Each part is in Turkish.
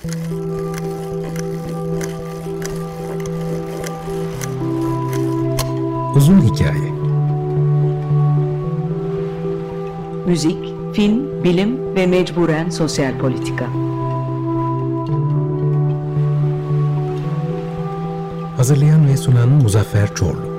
Uzun Hikaye Müzik, film, bilim ve mecburen sosyal politika. Hazırlayan ve sunan Muzaffer Çorlu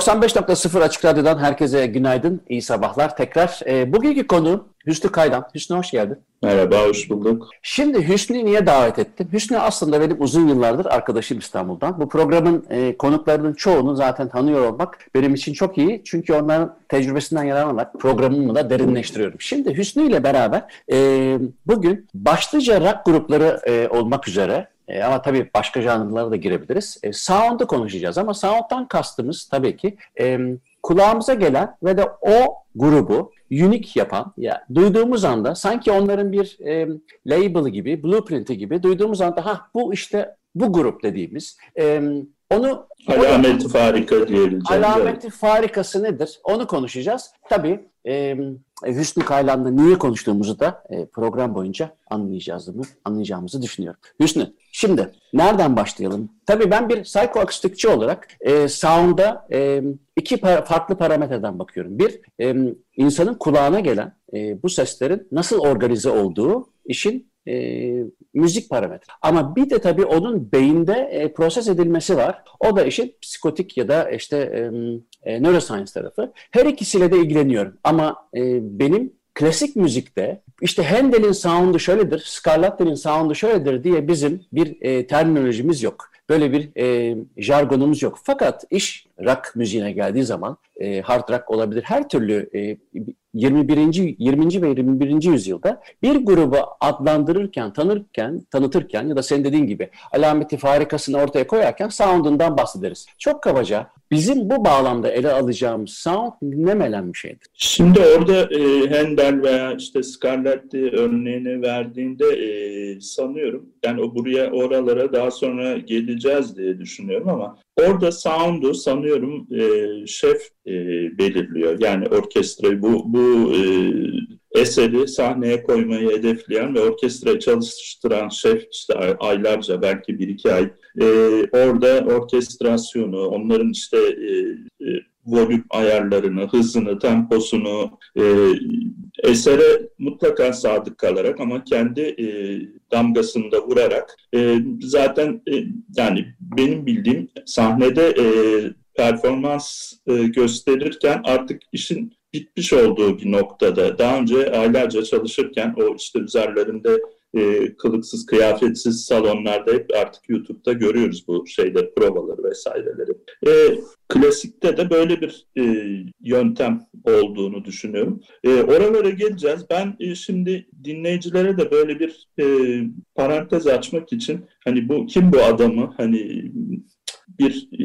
95.0 Açık Radyo'dan herkese günaydın, iyi sabahlar tekrar. E, bugünkü konu Hüsnü Kaydan. Hüsnü hoş geldin. Merhaba, hoş bulduk. Şimdi Hüsnü'yü niye davet ettim? Hüsnü aslında benim uzun yıllardır arkadaşım İstanbul'dan. Bu programın e, konuklarının çoğunu zaten tanıyor olmak benim için çok iyi. Çünkü onların tecrübesinden yararlanarak programımı da derinleştiriyorum. Şimdi Hüsnü ile beraber e, bugün başlıca rock grupları e, olmak üzere e, ama tabii başka janrlara da girebiliriz. E, sound'u konuşacağız ama sound'dan kastımız tabii ki e, kulağımıza gelen ve de o grubu unique yapan, ya duyduğumuz anda sanki onların bir e, label'ı gibi, blueprint'i gibi duyduğumuz anda ha bu işte bu grup dediğimiz e, onu alameti farika diyebileceğim. Alameti farikası nedir? Onu konuşacağız. Tabii e, Hüsnü Kaylan'da niye konuştuğumuzu da e, program boyunca anlayacağımızı, anlayacağımızı düşünüyorum. Hüsnü, şimdi nereden başlayalım? Tabii ben bir psikoakustikçi olarak e, sound'a e, iki par- farklı parametreden bakıyorum. Bir, e, insanın kulağına gelen e, bu seslerin nasıl organize olduğu işin e, müzik parametre. Ama bir de tabii onun beyinde e, proses edilmesi var. O da işin psikotik ya da işte e, e, neuroscience tarafı. Her ikisiyle de ilgileniyorum. Ama e, benim klasik müzikte işte Handel'in sound'u şöyledir, Scarlatti'nin sound'u şöyledir diye bizim bir e, terminolojimiz yok. Böyle bir e, jargonumuz yok. Fakat iş rock müziğine geldiği zaman e, hard rock olabilir. Her türlü e, 21. 20. ve 21. yüzyılda bir grubu adlandırırken, tanırken, tanıtırken ya da senin dediğin gibi alameti farikasını ortaya koyarken sound'undan bahsederiz. Çok kabaca bizim bu bağlamda ele alacağımız sound ne melen bir şeydir? Şimdi orada e, Handel veya işte Scarlatti örneğini verdiğinde e, sanıyorum yani o buraya oralara daha sonra geleceğiz diye düşünüyorum ama orada sound'u sanıyorum e, şef e, belirliyor. Yani orkestrayı bu bu e, eseri sahneye koymayı hedefleyen ve orkestrayı çalıştıran şef işte aylarca belki bir iki ay e, orada orkestrasyonu, onların işte e, e, volüm ayarlarını, hızını, temposunu e, esere mutlaka sadık kalarak ama kendi e, damgasını da vurarak e, zaten e, yani benim bildiğim sahnede e, performans e, gösterirken artık işin bitmiş olduğu bir noktada daha önce aylarca çalışırken o işte üzerlerinde e, kılıksız, kıyafetsiz salonlarda hep artık YouTube'da görüyoruz bu şeyleri, provaları vesaireleri. E, klasikte de böyle bir e, yöntem olduğunu düşünüyorum. E, oralara geleceğiz. Ben e, şimdi dinleyicilere de böyle bir e, parantez açmak için hani bu kim bu adamı hani bir e,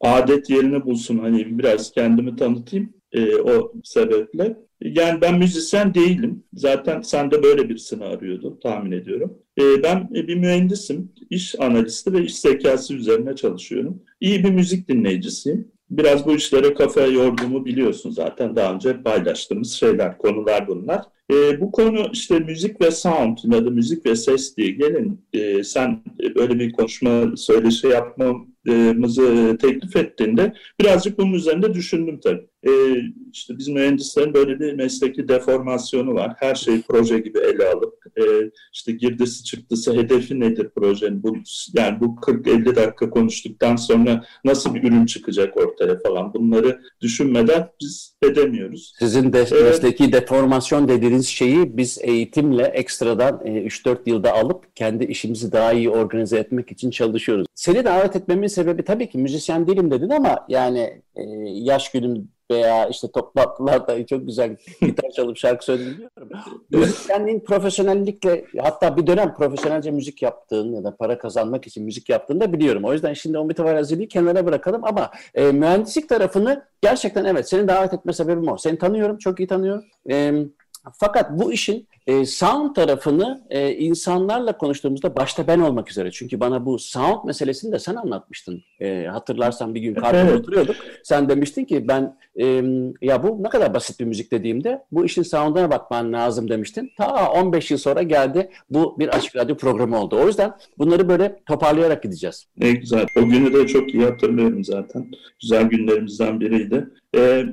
adet yerini bulsun hani biraz kendimi tanıtayım e, o sebeple. Yani ben müzisyen değilim. Zaten sen de böyle birisini arıyordun tahmin ediyorum. E, ben bir mühendisim. iş analisti ve iş zekası üzerine çalışıyorum. İyi bir müzik dinleyicisiyim. Biraz bu işlere kafa yorduğumu biliyorsun zaten. Daha önce paylaştığımız şeyler, konular bunlar. E, bu konu işte müzik ve sound ya da müzik ve ses diye gelin. E, sen böyle bir konuşma, söyleşi yapmam teklif ettiğinde birazcık bunun üzerinde düşündüm tabii. E, işte biz mühendislerin böyle bir mesleki deformasyonu var. Her şeyi proje gibi ele alıp e, işte girdisi çıktısı hedefi nedir projenin? Bu, yani bu 40-50 dakika konuştuktan sonra nasıl bir ürün çıkacak ortaya falan bunları düşünmeden biz edemiyoruz. Sizin de, evet. mesleki deformasyon dediğiniz şeyi biz eğitimle ekstradan e, 3-4 yılda alıp kendi işimizi daha iyi organize etmek için çalışıyoruz. Seni davet etmemin sebebi tabii ki müzisyen değilim dedin ama yani e, yaş günüm veya işte toplantılarda çok güzel gitar çalıp şarkı söyleyebiliyorum. Müzisyenliğin profesyonellikle hatta bir dönem profesyonelce müzik yaptığın ya da para kazanmak için müzik yaptığını da biliyorum. O yüzden şimdi o mütevaziliği kenara bırakalım ama e, mühendislik tarafını gerçekten evet seni davet etme sebebim o. Seni tanıyorum, çok iyi tanıyorum. E, fakat bu işin e, sound tarafını e, insanlarla konuştuğumuzda başta ben olmak üzere. Çünkü bana bu sound meselesini de sen anlatmıştın. E, hatırlarsan bir gün karşıda evet. oturuyorduk. Sen demiştin ki ben e, ya bu ne kadar basit bir müzik dediğimde bu işin sound'una bakman lazım demiştin. Ta 15 yıl sonra geldi bu bir açık radyo programı oldu. O yüzden bunları böyle toparlayarak gideceğiz. Ne güzel. O günü de çok iyi hatırlıyorum zaten. Güzel günlerimizden biriydi. Ee,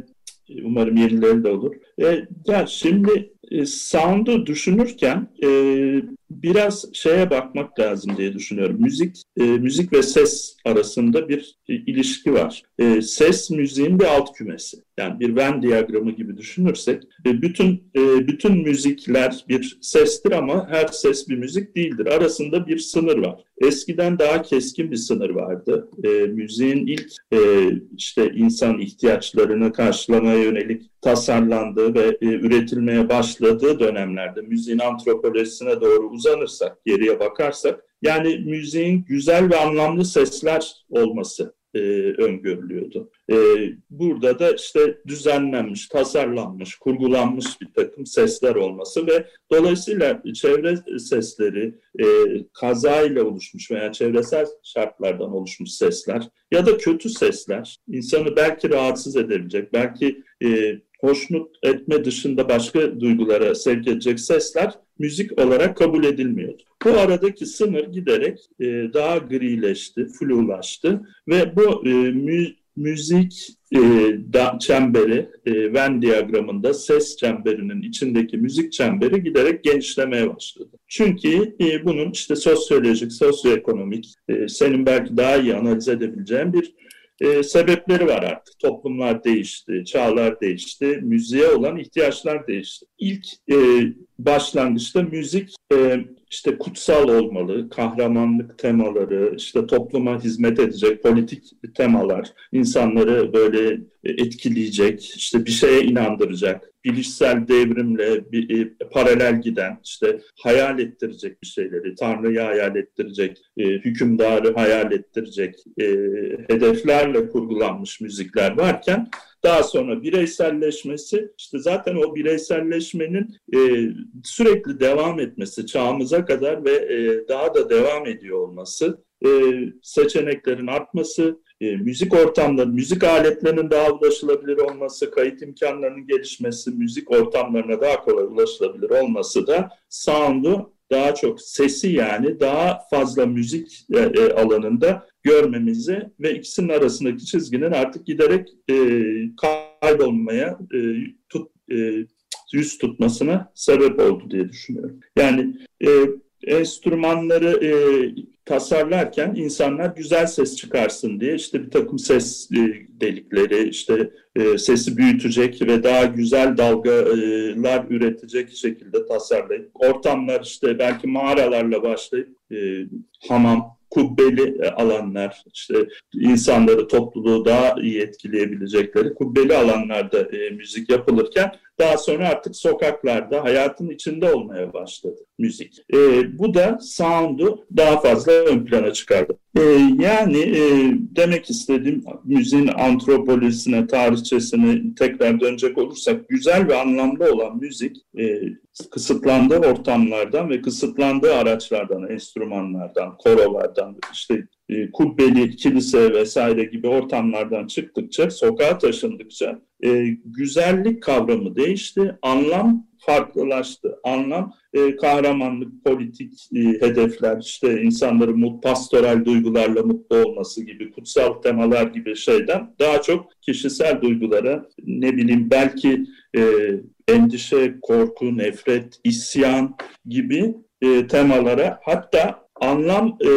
umarım yenileri de olur. Ee, ya şimdi sound'u düşünürken e, biraz şeye bakmak lazım diye düşünüyorum. Müzik e, müzik ve ses arasında bir e, ilişki var. E, ses müziğin bir alt kümesi. Yani bir Venn diyagramı gibi düşünürsek e, bütün e, bütün müzikler bir sestir ama her ses bir müzik değildir. Arasında bir sınır var. Eskiden daha keskin bir sınır vardı. E, müziğin ilk e, işte insan ihtiyaçlarını karşılamaya yönelik tasarlandığı ve e, üretilmeye başladığı dönemlerde müziğin antropolojisine doğru uzanırsak, geriye bakarsak yani müziğin güzel ve anlamlı sesler olması e, öngörülüyordu. E, burada da işte düzenlenmiş, tasarlanmış, kurgulanmış bir takım sesler olması ve dolayısıyla çevre sesleri e, kazayla oluşmuş veya çevresel şartlardan oluşmuş sesler ya da kötü sesler insanı belki rahatsız edebilecek, belki e, hoşnut etme dışında başka duygulara sevk edecek sesler müzik olarak kabul edilmiyordu. Bu aradaki sınır giderek e, daha grileşti, flulaştı ve bu e, mü, müzik e, da, çemberi, e, Venn diyagramında ses çemberinin içindeki müzik çemberi giderek genişlemeye başladı. Çünkü e, bunun işte sosyolojik, sosyoekonomik, e, senin belki daha iyi analiz edebileceğin bir e, sebepleri var artık. Toplumlar değişti, çağlar değişti, müziğe olan ihtiyaçlar değişti. İlk e, başlangıçta müzik e, işte kutsal olmalı, kahramanlık temaları, işte topluma hizmet edecek politik temalar, insanları böyle etkileyecek, işte bir şeye inandıracak, bilişsel devrimle bir, e, paralel giden, işte hayal ettirecek bir şeyleri, Tanrı'yı hayal ettirecek, e, hükümdarı hayal ettirecek e, hedeflerle kurgulanmış müzikler varken daha sonra bireyselleşmesi, işte zaten o bireyselleşmenin e, sürekli devam etmesi, çağımıza kadar ve e, daha da devam ediyor olması, e, seçeneklerin artması, e, müzik ortamları, müzik aletlerinin daha ulaşılabilir olması, kayıt imkanlarının gelişmesi, müzik ortamlarına daha kolay ulaşılabilir olması da sound'u daha çok sesi yani daha fazla müzik e, e, alanında görmemizi ve ikisinin arasındaki çizginin artık giderek e, kaybolmaya tut, yüz tutmasına sebep oldu diye düşünüyorum. Yani e, enstrümanları tasarlarken insanlar güzel ses çıkarsın diye işte bir takım ses e, delikleri, işte e, sesi büyütecek ve daha güzel dalgalar üretecek şekilde tasarlayıp ortamlar işte belki mağaralarla başlayıp e, hamam, kubbeli alanlar, işte insanları, topluluğu daha iyi etkileyebilecekleri kubbeli alanlarda müzik yapılırken daha sonra artık sokaklarda, hayatın içinde olmaya başladı müzik. E, bu da sound'u daha fazla ön plana çıkardı. E, yani e, demek istediğim müziğin antropolojisine, tarihçesine tekrar dönecek olursak güzel ve anlamlı olan müzik e, kısıtlandığı ortamlardan ve kısıtlandığı araçlardan, enstrümanlardan, korolardan, işte e, kubbeli, kilise vesaire gibi ortamlardan çıktıkça, sokağa taşındıkça e, güzellik kavramı değişti, anlam farklılaştı. Anlam e, kahramanlık, politik e, hedefler, işte insanların mut, pastoral duygularla mutlu olması gibi, kutsal temalar gibi şeyden daha çok kişisel duygulara, ne bileyim belki e, endişe, korku, nefret, isyan gibi e, temalara hatta anlam e,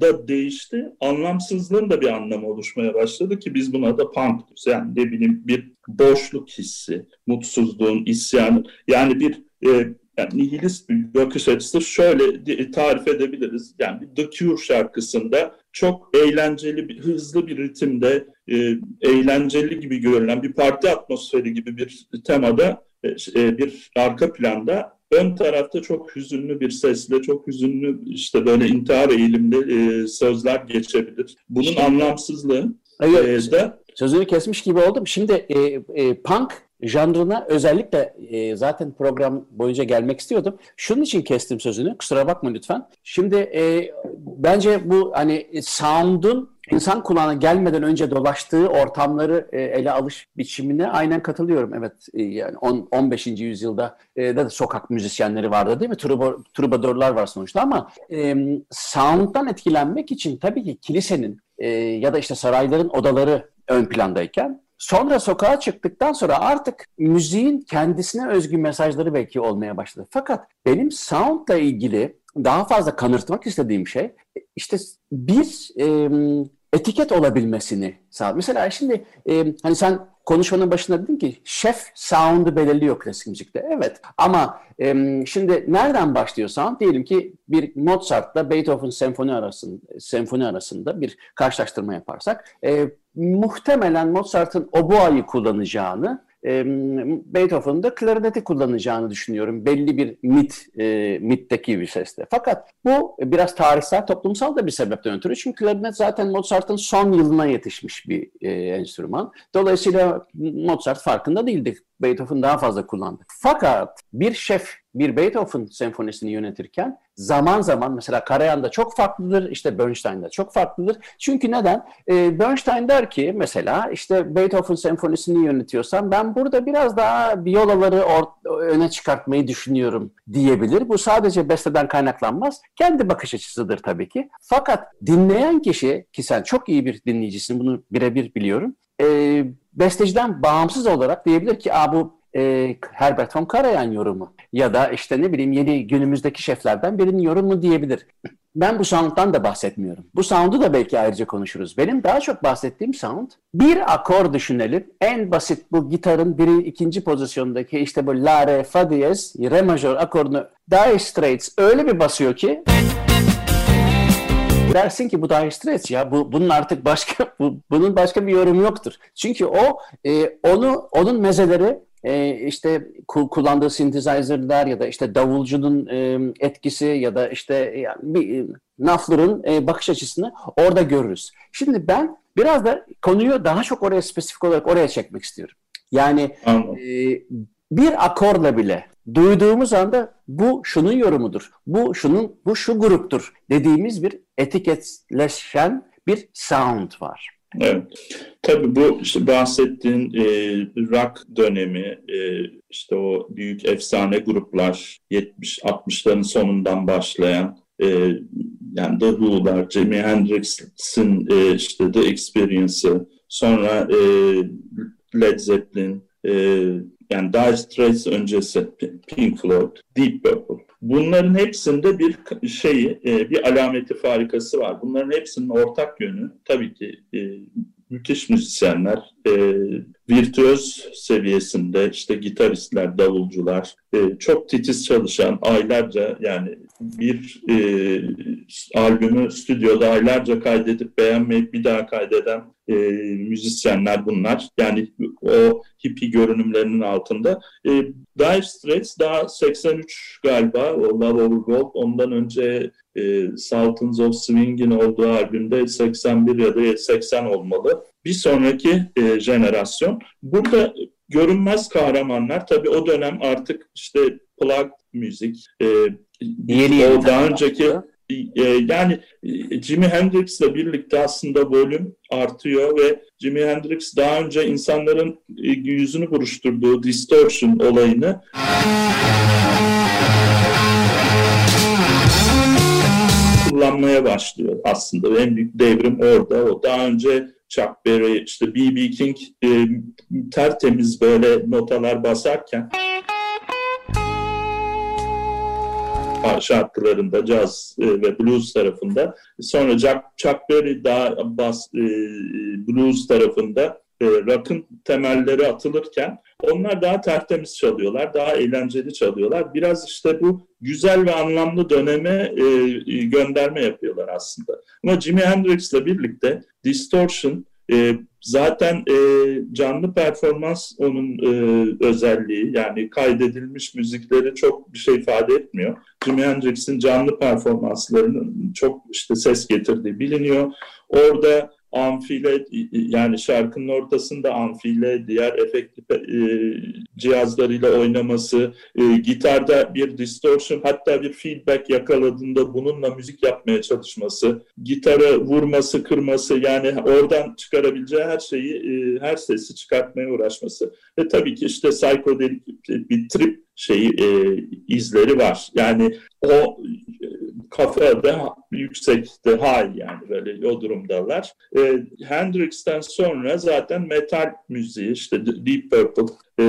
da değişti. Anlamsızlığın da bir anlamı oluşmaya başladı ki biz buna da punk diyoruz. Yani ne bileyim bir boşluk hissi, mutsuzluğun, isyanın yani bir e, yani nihilist bir bakış açısı şöyle tarif edebiliriz. Yani The Cure şarkısında çok eğlenceli, bir, hızlı bir ritimde e, eğlenceli gibi görülen bir parti atmosferi gibi bir temada e, e bir arka planda ön tarafta çok hüzünlü bir sesle, çok hüzünlü işte böyle intihar eğilimli e, sözler geçebilir. Bunun işte, anlamsızlığı evet, e, de sözünü kesmiş gibi oldum. Şimdi e, e, punk janrına özellikle e, zaten program boyunca gelmek istiyordum. Şunun için kestim sözünü. Kusura bakma lütfen. Şimdi e, bence bu hani sound'un insan kulağına gelmeden önce dolaştığı ortamları e, ele alış biçimine aynen katılıyorum. Evet e, yani 10, 15. yüzyılda e, da sokak müzisyenleri vardı değil mi? Truba, trubadorlar var sonuçta ama e, sound'dan etkilenmek için tabii ki kilisenin ya da işte sarayların odaları ön plandayken Sonra sokağa çıktıktan sonra artık müziğin kendisine özgü mesajları belki olmaya başladı. Fakat benim soundla ilgili daha fazla kanırtmak istediğim şey işte bir e, etiket olabilmesini sağlıyor. Mesela şimdi e, hani sen konuşmanın başında dedin ki şef sound'u belirliyor klasik müzikte. Evet ama e, şimdi nereden başlıyor sound? Diyelim ki bir Mozart'la Beethoven senfoni arasında, senfoni arasında bir karşılaştırma yaparsak e, muhtemelen Mozart'ın oboayı kullanacağını Beethoven'ın da klarineti kullanacağını düşünüyorum. Belli bir mit, e, mitteki bir seste. Fakat bu biraz tarihsel, toplumsal da bir sebepten ötürü. Çünkü klarinet zaten Mozart'ın son yılına yetişmiş bir e, enstrüman. Dolayısıyla Mozart farkında değildi. Beethoven daha fazla kullandı. Fakat bir şef bir Beethoven senfonisini yönetirken zaman zaman mesela Karayan'da çok farklıdır, işte Bernstein'da çok farklıdır. Çünkü neden? E, Bernstein der ki mesela işte Beethoven senfonisini yönetiyorsam ben burada biraz daha biyolaları öne çıkartmayı düşünüyorum diyebilir. Bu sadece besteden kaynaklanmaz. Kendi bakış açısıdır tabii ki. Fakat dinleyen kişi ki sen çok iyi bir dinleyicisin bunu birebir biliyorum. E, besteciden bağımsız olarak diyebilir ki Aa, bu e, Herbert von Karajan yorumu ya da işte ne bileyim yeni günümüzdeki şeflerden birinin yorumu diyebilir. Ben bu sound'dan da bahsetmiyorum. Bu sound'u da belki ayrıca konuşuruz. Benim daha çok bahsettiğim sound bir akor düşünelim. En basit bu gitarın biri ikinci pozisyondaki işte bu la re fa diyez re majör akorunu Dire Straits öyle bir basıyor ki dersin ki bu Dire Straits ya bu bunun artık başka bu, bunun başka bir yorumu yoktur. Çünkü o e, onu onun mezeleri e, işte kullandığı synthesizer'lar ya da işte davulcunun e, etkisi ya da işte yani bir e, Knopfler'ın e, bakış açısını orada görürüz. Şimdi ben biraz da konuyu daha çok oraya spesifik olarak oraya çekmek istiyorum. Yani e, bir akorla bile duyduğumuz anda bu şunun yorumudur, bu şunun bu şu gruptur dediğimiz bir etiketleşen bir sound var. Evet. Tabii bu işte bahsettiğin e, rock dönemi, e, işte o büyük efsane gruplar 70-60'ların sonundan başlayan e, yani The Who'lar, Jimi Hendrix'in e, işte The Experience'ı, sonra e, Led Zeppelin, e, yani Dire Straits öncesi Pink Floyd, Deep Purple. Bunların hepsinde bir şeyi, e, bir alameti farikası var. Bunların hepsinin ortak yönü tabii ki e, müthiş müzisyenler, e, virtüöz seviyesinde işte gitaristler, davulcular, çok titiz çalışan, aylarca yani bir e, albümü stüdyoda aylarca kaydedip beğenmeyip bir daha kaydeden e, müzisyenler bunlar. Yani o hippie görünümlerinin altında. E, Dire Straits daha 83 galiba, o Love Over Gold. Ondan önce e, Sultans of Swing'in olduğu albümde 81 ya da 80 olmalı. Bir sonraki e, jenerasyon. Burada görünmez kahramanlar tabii o dönem artık işte plug müzik, e, Yeni o daha önceki e, yani e, Jimi Hendrix'le birlikte aslında volüm artıyor ve Jimi Hendrix daha önce insanların e, yüzünü buruşturduğu distortion olayını kullanmaya başlıyor aslında. En büyük devrim orada. O daha önce Chuck Berry, işte B.B. King e, tertemiz böyle notalar basarken şarkılarında caz e, ve blues tarafında sonra Chuck Berry daha bas e, blues tarafında e, rock'ın temelleri atılırken onlar daha tertemiz çalıyorlar, daha eğlenceli çalıyorlar. Biraz işte bu güzel ve anlamlı döneme e, e gönderme yapıyorlar aslında. Ama Jimi Hendrix'le birlikte Distortion e, zaten e, canlı performans onun e, özelliği yani kaydedilmiş müzikleri çok bir şey ifade etmiyor. Jimi Hendrix'in canlı performanslarının çok işte ses getirdiği biliniyor. Orada amfile yani şarkının ortasında amfile, diğer efektif e, cihazlarıyla oynaması, e, gitarda bir distortion hatta bir feedback yakaladığında bununla müzik yapmaya çalışması, gitarı vurması, kırması yani oradan çıkarabileceği her şeyi, e, her sesi çıkartmaya uğraşması. Ve tabii ki işte psikodelik bir trip şeyi e, izleri var. Yani o e, kafada yüksekte high yani böyle o durumdalar. E, Hendrix'ten sonra zaten metal müziği işte Deep Purple, e,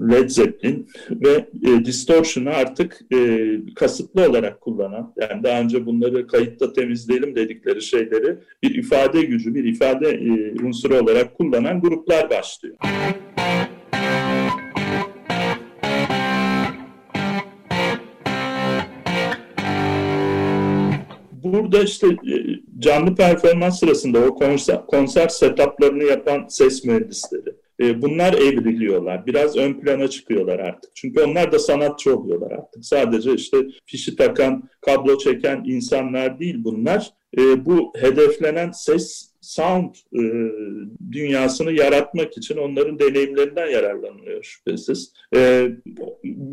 Led Zeppelin ve e, distortion'ı artık e, kasıtlı olarak kullanan, yani daha önce bunları kayıtta temizleyelim dedikleri şeyleri bir ifade gücü, bir ifade e, unsuru olarak kullanan gruplar başlıyor. Burada işte e, canlı performans sırasında o konser, konser setuplarını yapan ses mühendisleri, e, bunlar evriliyorlar. Biraz ön plana çıkıyorlar artık. Çünkü onlar da sanatçı oluyorlar artık. Sadece işte fişi takan, kablo çeken insanlar değil bunlar. E, bu hedeflenen ses sound e, dünyasını yaratmak için onların deneyimlerinden yararlanılıyor şüphesiz. E,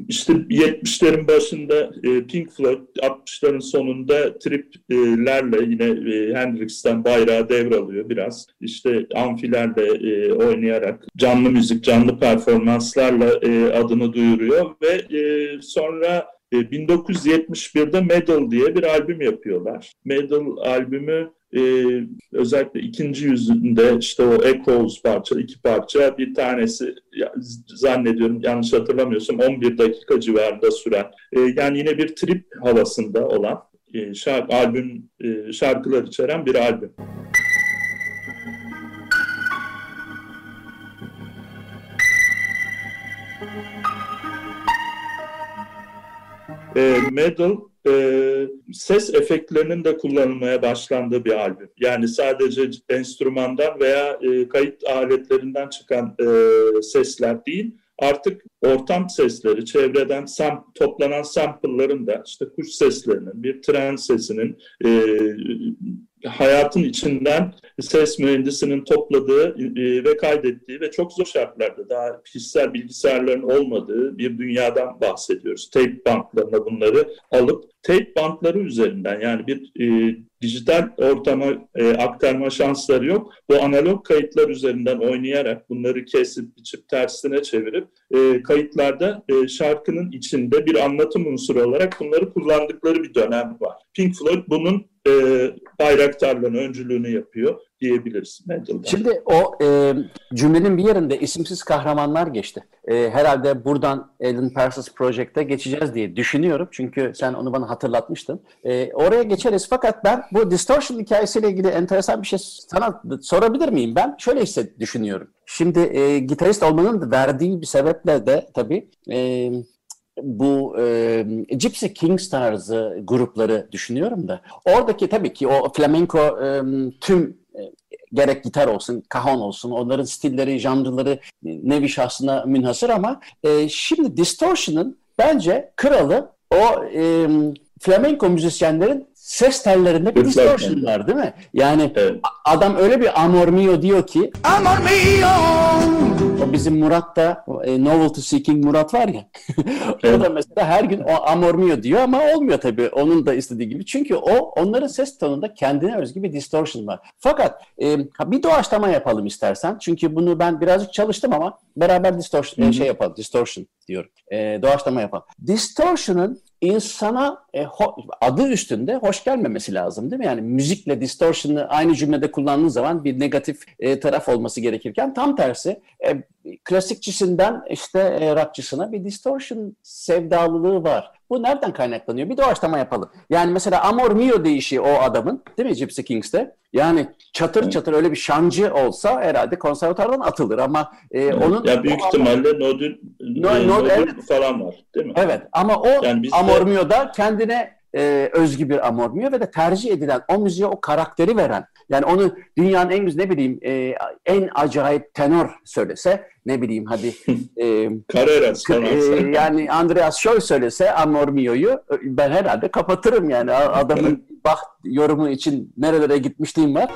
işte 70'lerin başında e, Pink Floyd, 60'ların sonunda triplerle yine e, Hendrix'ten bayrağı devralıyor biraz. İşte amfilerle e, oynayarak canlı müzik, canlı performanslarla e, adını duyuruyor ve e, sonra 1971'de e, Medal diye bir albüm yapıyorlar. Medal albümü e, özellikle ikinci yüzünde işte o Echoes parça, iki parça bir tanesi zannediyorum yanlış hatırlamıyorsam 11 dakika civarında süren e, yani yine bir trip havasında olan e, şarkı, albüm e, şarkılar içeren bir albüm. E, Medal e, ses efektlerinin de kullanılmaya başlandığı bir albüm. Yani sadece enstrümandan veya e, kayıt aletlerinden çıkan e, sesler değil, artık ortam sesleri, çevreden sam, toplanan sample'ların da işte kuş seslerinin, bir tren sesinin, e, hayatın içinden ses mühendisinin topladığı e, ve kaydettiği ve çok zor şartlarda daha kişisel bilgisayarların olmadığı bir dünyadan bahsediyoruz. Tape banklarına bunları alıp tape bantları üzerinden yani bir e, dijital ortama e, aktarma şansları yok. Bu analog kayıtlar üzerinden oynayarak bunları kesip biçip tersine çevirip e, kayıtlarda e, şarkının içinde bir anlatım unsuru olarak bunları kullandıkları bir dönem var. Pink Floyd bunun e, bayraktarlığını, öncülüğünü yapıyor diyebiliriz Mendel'den. Şimdi o e, cümlenin bir yerinde isimsiz kahramanlar geçti. E, herhalde buradan Alan Parsons Project'e geçeceğiz diye düşünüyorum. Çünkü sen onu bana hatırlatmıştın. E, oraya geçeriz fakat ben bu distortion hikayesiyle ilgili enteresan bir şey sana sorabilir miyim? Ben şöyle hisset düşünüyorum. Şimdi e, gitarist olmanın verdiği bir sebeple de tabii e, bu e, Gypsy Kings tarzı grupları düşünüyorum da. Oradaki tabii ki o flamenco e, tüm gerek gitar olsun, kajon olsun, onların stilleri, janrları nevi şahsına münhasır ama e, şimdi Distortion'ın bence kralı o e, flamenco müzisyenlerin ses tellerinde bir distortion var değil mi? Yani evet. adam öyle bir amor mio diyor ki amor mio o bizim Murat da e, Novelty Seeking Murat var ya evet. o da mesela her gün o amor mio diyor ama olmuyor tabii onun da istediği gibi. Çünkü o onların ses tonunda kendine özgü bir distortion var. Fakat e, bir doğaçlama yapalım istersen. Çünkü bunu ben birazcık çalıştım ama beraber distortion Hı-hı. şey yapalım. Distortion diyorum. E, doğaçlama yapalım. Distortion'ın insana e, ho, adı üstünde hoş gelmemesi lazım değil mi? Yani müzikle distortion'ı aynı cümlede kullandığın zaman bir negatif e, taraf olması gerekirken tam tersi e, klasikçisinden işte e, rockçısına bir distortion sevdalılığı var. Bu nereden kaynaklanıyor? Bir doğaçlama yapalım. Yani mesela Amor Mio deyişi o adamın değil mi Gypsy Kings'te? Yani çatır çatır öyle bir şancı olsa herhalde konservatuardan atılır ama e, onun... Ya büyük ihtimalle nodül, no, no, nodül evet. falan var değil mi? Evet ama o yani. Amor Mio'da kendine e, özgü bir Amor Mio ve de tercih edilen o müziğe o karakteri veren yani onu dünyanın en güzel ne bileyim e, en acayip tenor söylese ne bileyim hadi e, Carreras e, yani Andreas Scholl söylese Amor Mio'yu ben herhalde kapatırım yani. Adamın Bach yorumu için nerelere gitmişliğim var.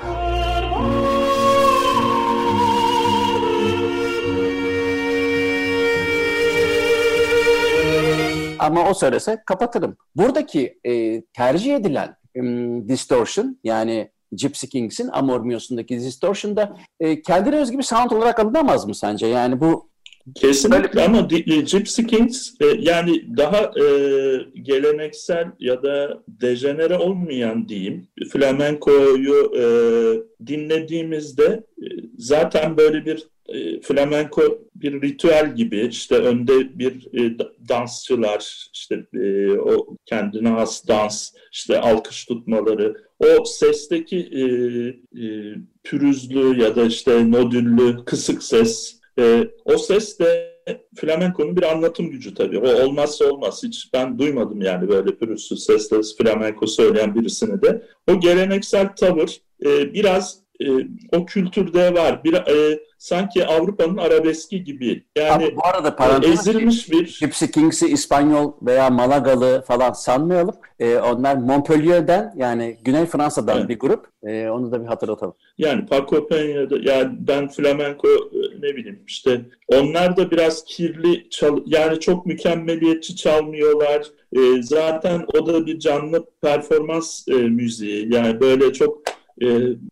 Ama o söylese kapatırım. Buradaki e, tercih edilen e, distortion yani Gypsy Kings'in Amor Mio'sundaki distortion da e, kendine özgü bir sound olarak alınamaz mı sence? Yani bu Kesinlikle ama e, Gypsy Kings e, yani daha e, geleneksel ya da dejenere olmayan diyeyim flamenkoyu e, dinlediğimizde e, zaten böyle bir e, flamenko bir ritüel gibi işte önde bir e, dansçılar işte e, o kendine has dans işte alkış tutmaları o sesteki e, e, pürüzlü ya da işte nodüllü kısık ses e, o ses de flamenkonun bir anlatım gücü tabii. O olmazsa olmaz. Hiç ben duymadım yani böyle pürüzsüz sesle flamenko söyleyen birisini de. O geleneksel tavır e, biraz e, o kültürde var. Bir, e, sanki Avrupa'nın arabeski gibi. Yani Abi bu arada parantez ezilmiş bir... Gypsy Kings'i İspanyol veya Malagalı falan sanmayalım. E, onlar Montpellier'den yani Güney Fransa'dan Evet. bir grup. E, onu da bir hatırlatalım. Yani Paco Peña'da yani ben flamenko e, ne bileyim işte onlar da biraz kirli çal yani çok mükemmeliyetçi çalmıyorlar. E, zaten o da bir canlı performans e, müziği. Yani böyle çok e,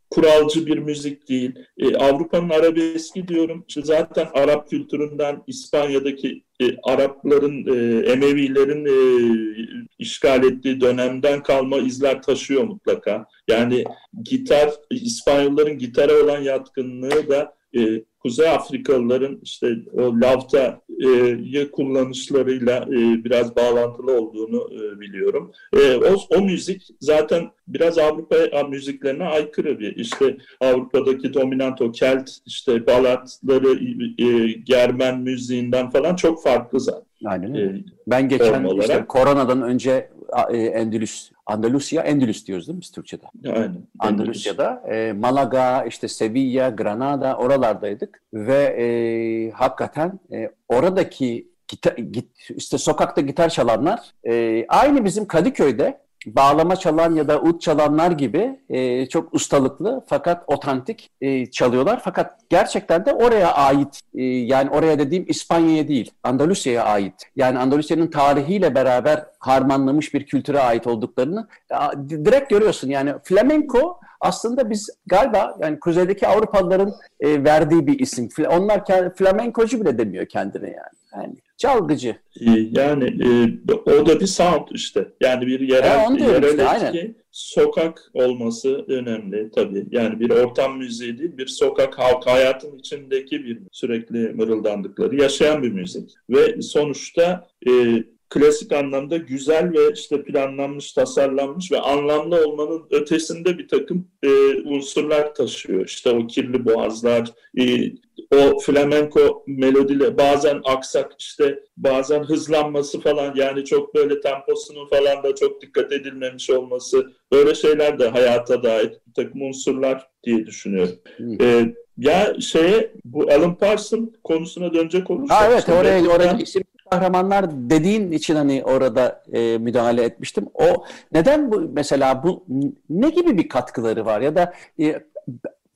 kuralcı bir müzik değil. E, Avrupa'nın arabeski diyorum. İşte zaten Arap kültüründen İspanya'daki e, Arapların, e, Emevilerin e, işgal ettiği dönemden kalma izler taşıyor mutlaka. Yani gitar, İspanyolların gitara olan yatkınlığı da e, Kuzey Afrikalıların işte o lavtayı kullanışlarıyla e, biraz bağlantılı olduğunu e, biliyorum. E, o, o müzik zaten biraz Avrupa müziklerine aykırı bir. İşte Avrupa'daki dominant o Kelt, işte balatları, e, Germen müziğinden falan çok farklı zaten. Aynen öyle. E, Ben geçen işte koronadan önce e, Endülüs, Andalusya, Endülüs diyoruz değil mi biz Türkçe'de? aynen. Andalusya'da e, Malaga, işte Sevilla, Granada oralardaydık ve e, hakikaten e, oradaki gitar, git, işte sokakta gitar çalanlar e, aynı bizim Kadıköy'de bağlama çalan ya da ut çalanlar gibi e, çok ustalıklı fakat otantik e, çalıyorlar. Fakat gerçekten de oraya ait e, yani oraya dediğim İspanya'ya değil Andalusya'ya ait. Yani Andalusya'nın tarihiyle beraber harmanlamış bir kültüre ait olduklarını di- direkt görüyorsun. Yani flamenco aslında biz galiba yani kuzeydeki Avrupalıların e, verdiği bir isim. Onlar flamenkocu bile demiyor kendine yani. Yani çalgıcı. Yani e, o da bir sound işte. Yani bir yerel, diyorum yerel işte, etki, aynen. sokak olması önemli tabii. Yani bir ortam müziği değil, bir sokak halk hayatın içindeki bir sürekli mırıldandıkları, yaşayan bir müzik. Ve sonuçta e, klasik anlamda güzel ve işte planlanmış, tasarlanmış ve anlamlı olmanın ötesinde bir takım e, unsurlar taşıyor. İşte o kirli boğazlar, e, o flamenko melodiyle bazen aksak işte bazen hızlanması falan yani çok böyle temposunun falan da çok dikkat edilmemiş olması böyle şeyler de hayata dair bir takım unsurlar diye düşünüyorum. Hı. Ee, ya şeye bu Alan Parsons konusuna dönecek olursak Ha evet oraya oraya isim kahramanlar dediğin için hani orada e, müdahale etmiştim. O neden bu mesela bu ne gibi bir katkıları var ya da e,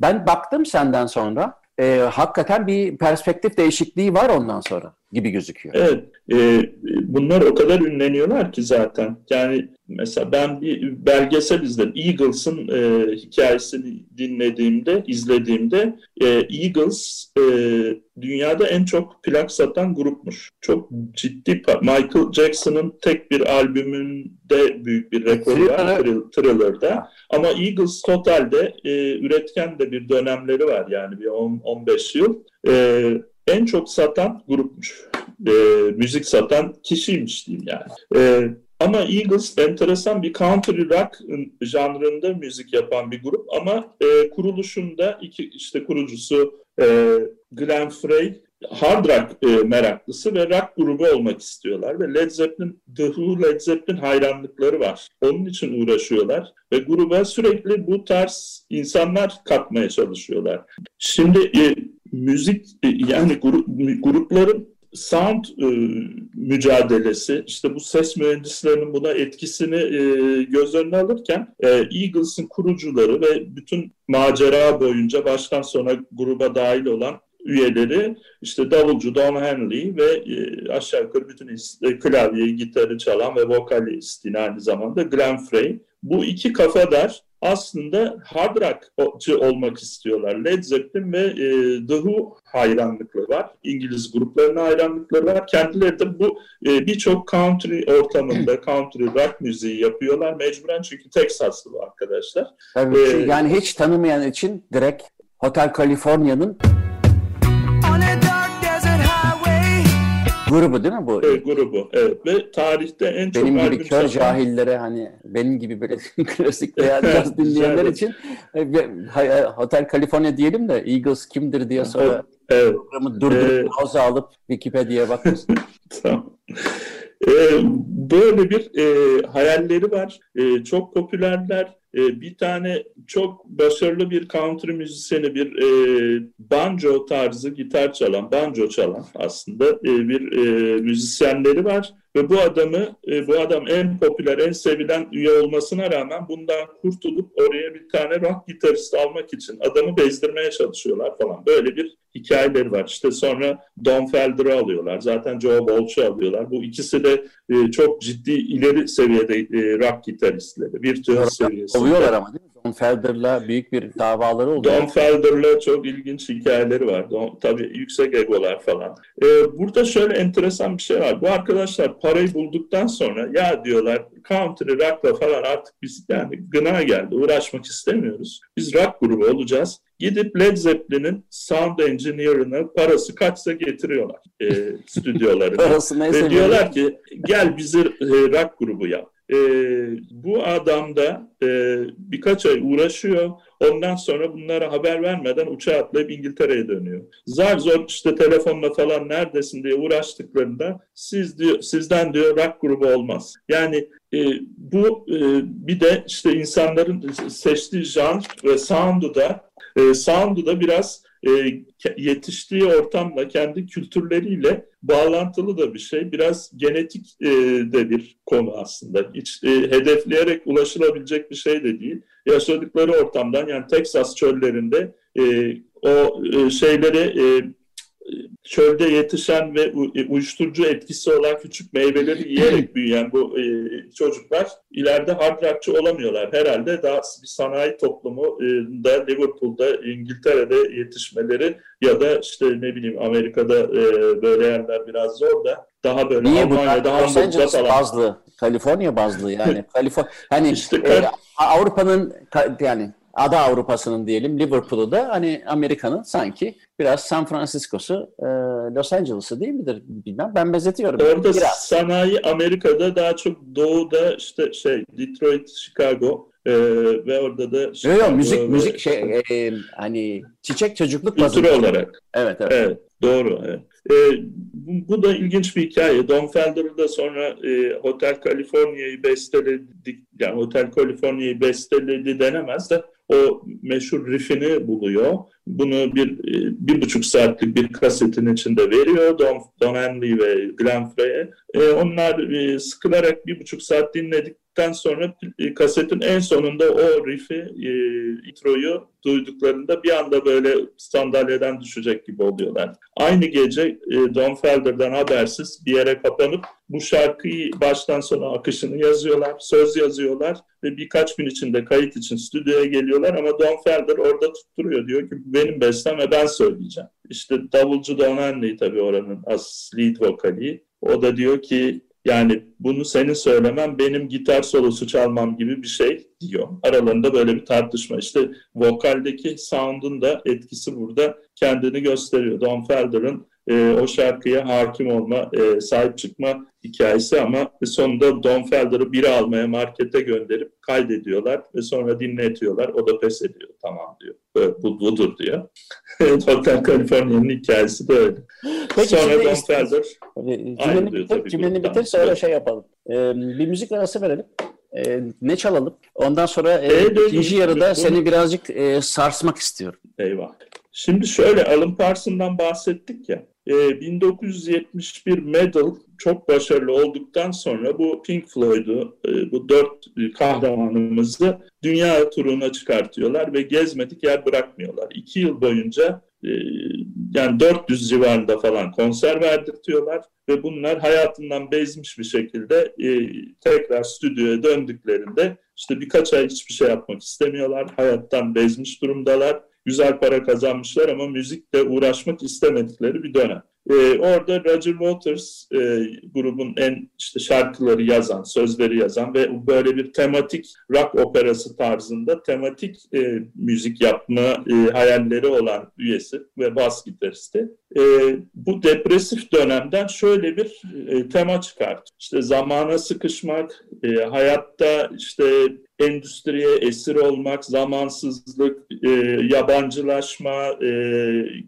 ben baktım senden sonra e, hakikaten bir perspektif değişikliği var ondan sonra gibi gözüküyor. Evet, e, bunlar o kadar ünleniyorlar ki zaten. Yani mesela ben bir belgesel izledim. Eagles'ın e, hikayesini dinlediğimde, izlediğimde e, Eagles e, dünyada en çok plak satan grupmuş. Çok ciddi. Michael Jackson'ın tek bir albümünde büyük bir rekoru var. Thriller. Thrill- Thriller'da. Ama Eagles totalde e, üretken de bir dönemleri var yani bir 10 15 yıl. E, en çok satan grupmuş. E, müzik satan kişiymiş diyeyim yani. E, ama Eagles enteresan bir country rock janrında müzik yapan bir grup ama e, kuruluşunda iki işte kurucusu e, Glenn Frey hard rock e, meraklısı ve rock grubu olmak istiyorlar ve Led Zeppelin, The Who Led Zeppelin hayranlıkları var. Onun için uğraşıyorlar ve gruba sürekli bu tarz insanlar katmaya çalışıyorlar. Şimdi e, müzik e, yani grup, grupların sound e, mücadelesi, işte bu ses mühendislerinin buna etkisini e, göz önüne alırken e, Eagles'ın kurucuları ve bütün macera boyunca baştan sona gruba dahil olan üyeleri işte davulcu Don Henley ve e, aşağı yukarı bütün e, klavyeyi, gitarı çalan ve vokalist yine aynı zamanda Glenn Frey. Bu iki kafadar aslında hard rockçı olmak istiyorlar. Led Zeppelin ve e, The Who hayranlıkları var. İngiliz gruplarına hayranlıkları var. Kendileri de bu e, birçok country ortamında country rock müziği yapıyorlar. Mecburen çünkü Texaslı bu arkadaşlar. Tabii ee, yani hiç tanımayan için direkt Hotel California'nın Grubu değil mi bu? Evet, grubu. Evet. Ve tarihte en çok Benim gibi kör satan... cahillere hani benim gibi böyle klasik veya caz dinleyenler için e, e, Hotel California diyelim de Eagles kimdir diye sonra evet. programı durdurup ee... alıp Wikipedia'ya bakmasın. tamam. Ee, böyle bir e, hayalleri var. E, çok popülerler. E, bir tane çok başarılı bir country müzisyeni, bir e, banjo tarzı gitar çalan, banjo çalan aslında e, bir e, müzisyenleri var. Ve bu adamı, e, bu adam en popüler, en sevilen üye olmasına rağmen bundan kurtulup oraya bir tane rock gitarist almak için adamı bezdirmeye çalışıyorlar falan. Böyle bir hikayeleri var. İşte sonra Don Felder'ı alıyorlar. Zaten Joe Walsh'ı alıyorlar. Bu ikisi de e, çok ciddi ileri seviyede e, rock gitaristleri. Virtüöz seviyesinde. Kovuyorlar ama değil mi? Don Felder'la büyük bir davaları oldu. Don Felder'la çok ilginç hikayeleri var. Don, tabii yüksek egolar falan. Ee, burada şöyle enteresan bir şey var. Bu arkadaşlar parayı bulduktan sonra ya diyorlar country rock'la falan artık biz yani gına geldi. Uğraşmak istemiyoruz. Biz rock grubu olacağız. Gidip Led Zeppelin'in sound engineer'ına parası kaçsa getiriyorlar e, stüdyolarına. Parası neyse Ve diyorlar ki gel bizi e, rock grubu yap. E, bu adam da e, birkaç ay uğraşıyor. Ondan sonra bunlara haber vermeden uçağa atlayıp İngiltere'ye dönüyor. Zar zor işte telefonla falan neredesin diye uğraştıklarında siz diyor, sizden diyor rock grubu olmaz. Yani e, bu e, bir de işte insanların seçtiği janr ve sound'u da e, sound'u da biraz e, yetiştiği ortamla, kendi kültürleriyle bağlantılı da bir şey. Biraz genetik e, de bir konu aslında. Hiç e, hedefleyerek ulaşılabilecek bir şey de değil. Yaşadıkları ortamdan yani Texas çöllerinde o e, şeyleri çölde yetişen ve e, uyuşturucu etkisi olan küçük meyveleri yiyerek büyüyen bu e, çocuklar ileride hard rockçı olamıyorlar. Herhalde daha bir sanayi toplumu e, da Liverpool'da, İngiltere'de yetişmeleri ya da işte ne bileyim Amerika'da e, böyle yerler biraz zor da daha böyle Niye Almanya'da, Hamburg'da falan. bazlı, Kaliforniya bazlı yani. Kaliforniya hani işte, e, Avrupa'nın yani ada Avrupa'sının diyelim Liverpool'u da hani Amerika'nın sanki biraz San Francisco'su e, Los Angeles'ı değil midir bilmem ben benzetiyorum. Orada biraz. sanayi Amerika'da daha çok doğuda işte şey Detroit, Chicago e, ve orada da Chicago yok, müzik ve... müzik şey e, hani çiçek çocukluk bazında. olarak. Evet evet. evet doğru evet. E, bu, bu da ilginç bir hikaye. Don Felder'ı da sonra e, Hotel California'yı besteledik, yani Hotel California'yı besteledi denemez de o meşhur riffini buluyor. Bunu bir, e, bir buçuk saatlik bir kasetin içinde veriyor Don, Don Henley ve Glenn Frey'e. E, onlar e, sıkılarak bir buçuk saat dinledik bittikten sonra e, kasetin en sonunda o riff'i, e, introyu duyduklarında bir anda böyle sandalyeden düşecek gibi oluyorlar. Aynı gece e, Don Felder'dan habersiz bir yere kapanıp bu şarkıyı baştan sona akışını yazıyorlar, söz yazıyorlar ve birkaç gün içinde kayıt için stüdyoya geliyorlar ama Don Felder orada tutturuyor. Diyor ki benim bestem ve ben söyleyeceğim. İşte davulcu Don Henley tabii oranın as lead vokali. O da diyor ki yani bunu senin söylemen benim gitar solosu çalmam gibi bir şey diyor. Aralarında böyle bir tartışma. İşte vokaldeki sound'un da etkisi burada kendini gösteriyor. Don Felder'ın e, o şarkıya hakim olma, e, sahip çıkma hikayesi ama sonunda Don Felder'ı biri almaya markete gönderip kaydediyorlar ve sonra dinletiyorlar. O da pes ediyor. Tamam diyor. Bu, budur diyor. Hotel California'nın hikayesi de öyle. Peki, sonra Don Felder cümleni bitir, cümleni bitir sonra şey yapalım. Ee, bir müzik arası verelim. Ee, ne çalalım? Ondan sonra e, e, ikinci yarıda bu, seni birazcık e, sarsmak istiyorum. Eyvah. Şimdi şöyle Alan Parsons'dan bahsettik ya. 1971 ee, Medal çok başarılı olduktan sonra bu Pink Floyd'u, e, bu dört kahramanımızı dünya turuna çıkartıyorlar ve gezmedik yer bırakmıyorlar. İki yıl boyunca e, yani 400 civarında falan konser verdirtiyorlar ve bunlar hayatından bezmiş bir şekilde e, tekrar stüdyoya döndüklerinde işte birkaç ay hiçbir şey yapmak istemiyorlar. Hayattan bezmiş durumdalar. Güzel para kazanmışlar ama müzikle uğraşmak istemedikleri bir dönem. Ee, orada Roger Waters e, grubun en işte şarkıları yazan, sözleri yazan ve böyle bir tematik rock operası tarzında tematik e, müzik yapma e, hayalleri olan üyesi ve bas gitaristi. E, bu depresif dönemden şöyle bir e, tema çıkarttı. İşte zamana sıkışmak, e, hayatta işte endüstriye esir olmak, zamansızlık, e, yabancılaşma e,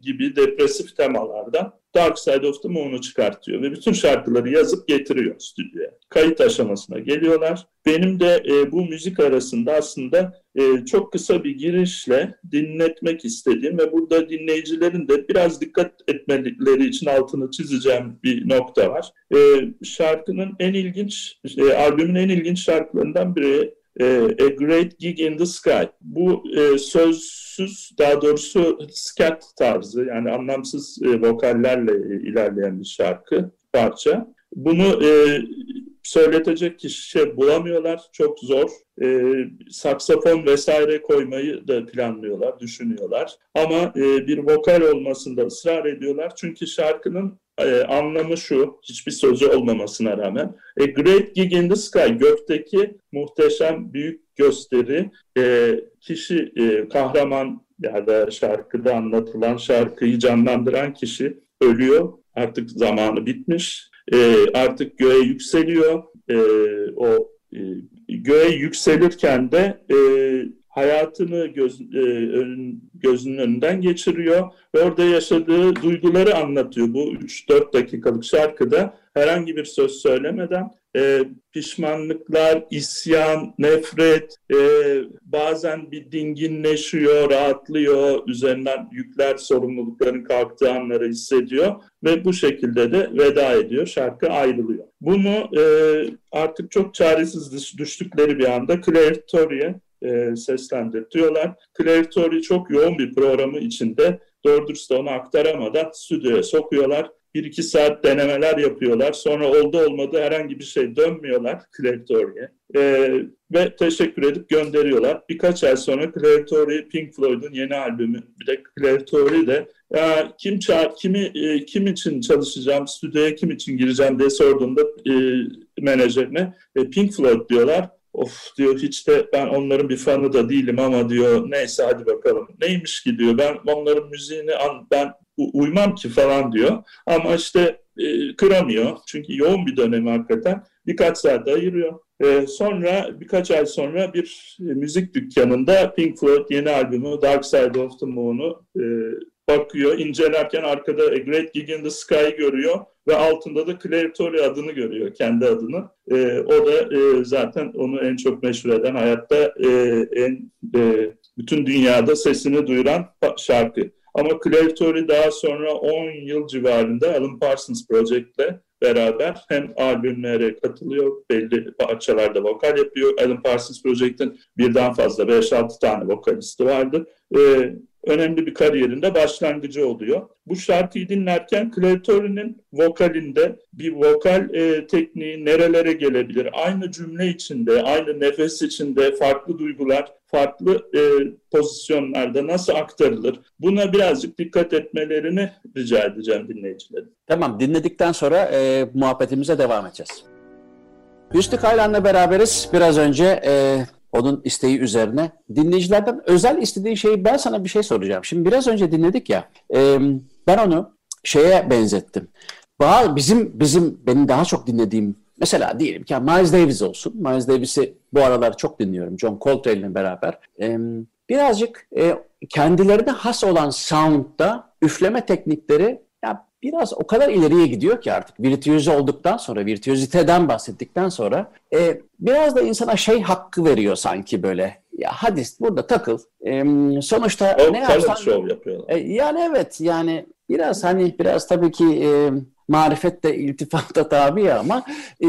gibi depresif temalardan Dark Side of the Moon'u çıkartıyor ve bütün şarkıları yazıp getiriyor stüdyoya. Kayıt aşamasına geliyorlar. Benim de e, bu müzik arasında aslında e, çok kısa bir girişle dinletmek istediğim ve burada dinleyicilerin de biraz dikkat etmeleri için altını çizeceğim bir nokta var. E, şarkının en ilginç, e, albümün en ilginç şarkılarından biri A Great Gig in the Sky. Bu e, sözsüz, daha doğrusu scat tarzı yani anlamsız e, vokallerle ilerleyen bir şarkı, parça. Bunu e, söyletecek kişi bulamıyorlar, çok zor. E, saksafon vesaire koymayı da planlıyorlar, düşünüyorlar. Ama e, bir vokal olmasında ısrar ediyorlar. Çünkü şarkının e, anlamı şu, hiçbir sözü olmamasına rağmen. A Great Gig in the Sky, gökteki muhteşem büyük gösteri. E, kişi, e, kahraman ya da şarkıda anlatılan şarkıyı canlandıran kişi ölüyor. Artık zamanı bitmiş. E, artık göğe yükseliyor. E, o e, göğe yükselirken de e, hayatını göz, e, ön, gözünün önünden geçiriyor ve orada yaşadığı duyguları anlatıyor. Bu 3-4 dakikalık şarkıda herhangi bir söz söylemeden e, pişmanlıklar, isyan, nefret, e, bazen bir dinginleşiyor, rahatlıyor, üzerinden yükler, sorumlulukların kalktığı anları hissediyor ve bu şekilde de veda ediyor, şarkı ayrılıyor. Bunu e, artık çok çaresiz düştükleri bir anda Claire Torrey'e e, seslendirtiyorlar. Claire çok yoğun bir programı içinde doğru dürüst onu aktaramadan stüdyoya sokuyorlar. Bir iki saat denemeler yapıyorlar. Sonra oldu olmadı herhangi bir şey dönmüyorlar Claire. E, ve teşekkür edip gönderiyorlar. Birkaç ay sonra Claire Pink Floyd'un yeni albümü. Bir de Claire de ya kim çağır, kimi e, kim için çalışacağım, stüdyoya kim için gireceğim diye sorduğunda e, menajerine e, Pink Floyd diyorlar. Of diyor hiç de ben onların bir fanı da değilim ama diyor neyse hadi bakalım. Neymiş ki diyor ben onların müziğini an, ben uymam ki falan diyor. Ama işte e, kıramıyor. Çünkü yoğun bir dönemi hakikaten. Birkaç saat ayırıyor. E, sonra birkaç ay sonra bir e, müzik dükkanında Pink Floyd yeni albümü Dark Side of the Moon'u e, bakıyor. incelerken arkada A Great Gig in the Sky görüyor ve altında da Claire adını görüyor, kendi adını. E, o da e, zaten onu en çok meşhur eden, hayatta e, en e, bütün dünyada sesini duyuran şarkı. Ama Claire daha sonra 10 yıl civarında Alan Parsons Project'le beraber hem albümlere katılıyor, belli parçalarda vokal yapıyor. Alan Parsons Project'in birden fazla 5-6 tane vokalisti vardı. Ee, önemli bir kariyerinde başlangıcı oluyor. Bu şarkıyı dinlerken Claire vokalinde bir vokal e, tekniği nerelere gelebilir? Aynı cümle içinde, aynı nefes içinde farklı duygular, farklı e, pozisyonlarda nasıl aktarılır? Buna birazcık dikkat etmelerini rica edeceğim dinleyicilerin. Tamam, dinledikten sonra e, muhabbetimize devam edeceğiz. Hüsnü Kaylan'la beraberiz. Biraz önce e, onun isteği üzerine dinleyicilerden özel istediği şeyi ben sana bir şey soracağım. Şimdi biraz önce dinledik ya e, ben onu şeye benzettim. Bizim bizim benim daha çok dinlediğim mesela diyelim ki Miles Davis olsun. Miles Davis'i bu aralar çok dinliyorum John Coltrane'le beraber. E, birazcık e, kendilerine has olan sound'da üfleme teknikleri biraz o kadar ileriye gidiyor ki artık virtüöz olduktan sonra, virtüöziteden bahsettikten sonra e, biraz da insana şey hakkı veriyor sanki böyle. Ya hadi burada takıl. E, sonuçta o, ne yapsan... Show yapıyorlar. E, yani evet yani biraz hani biraz tabii ki e, marifet de iltifata tabi ama e,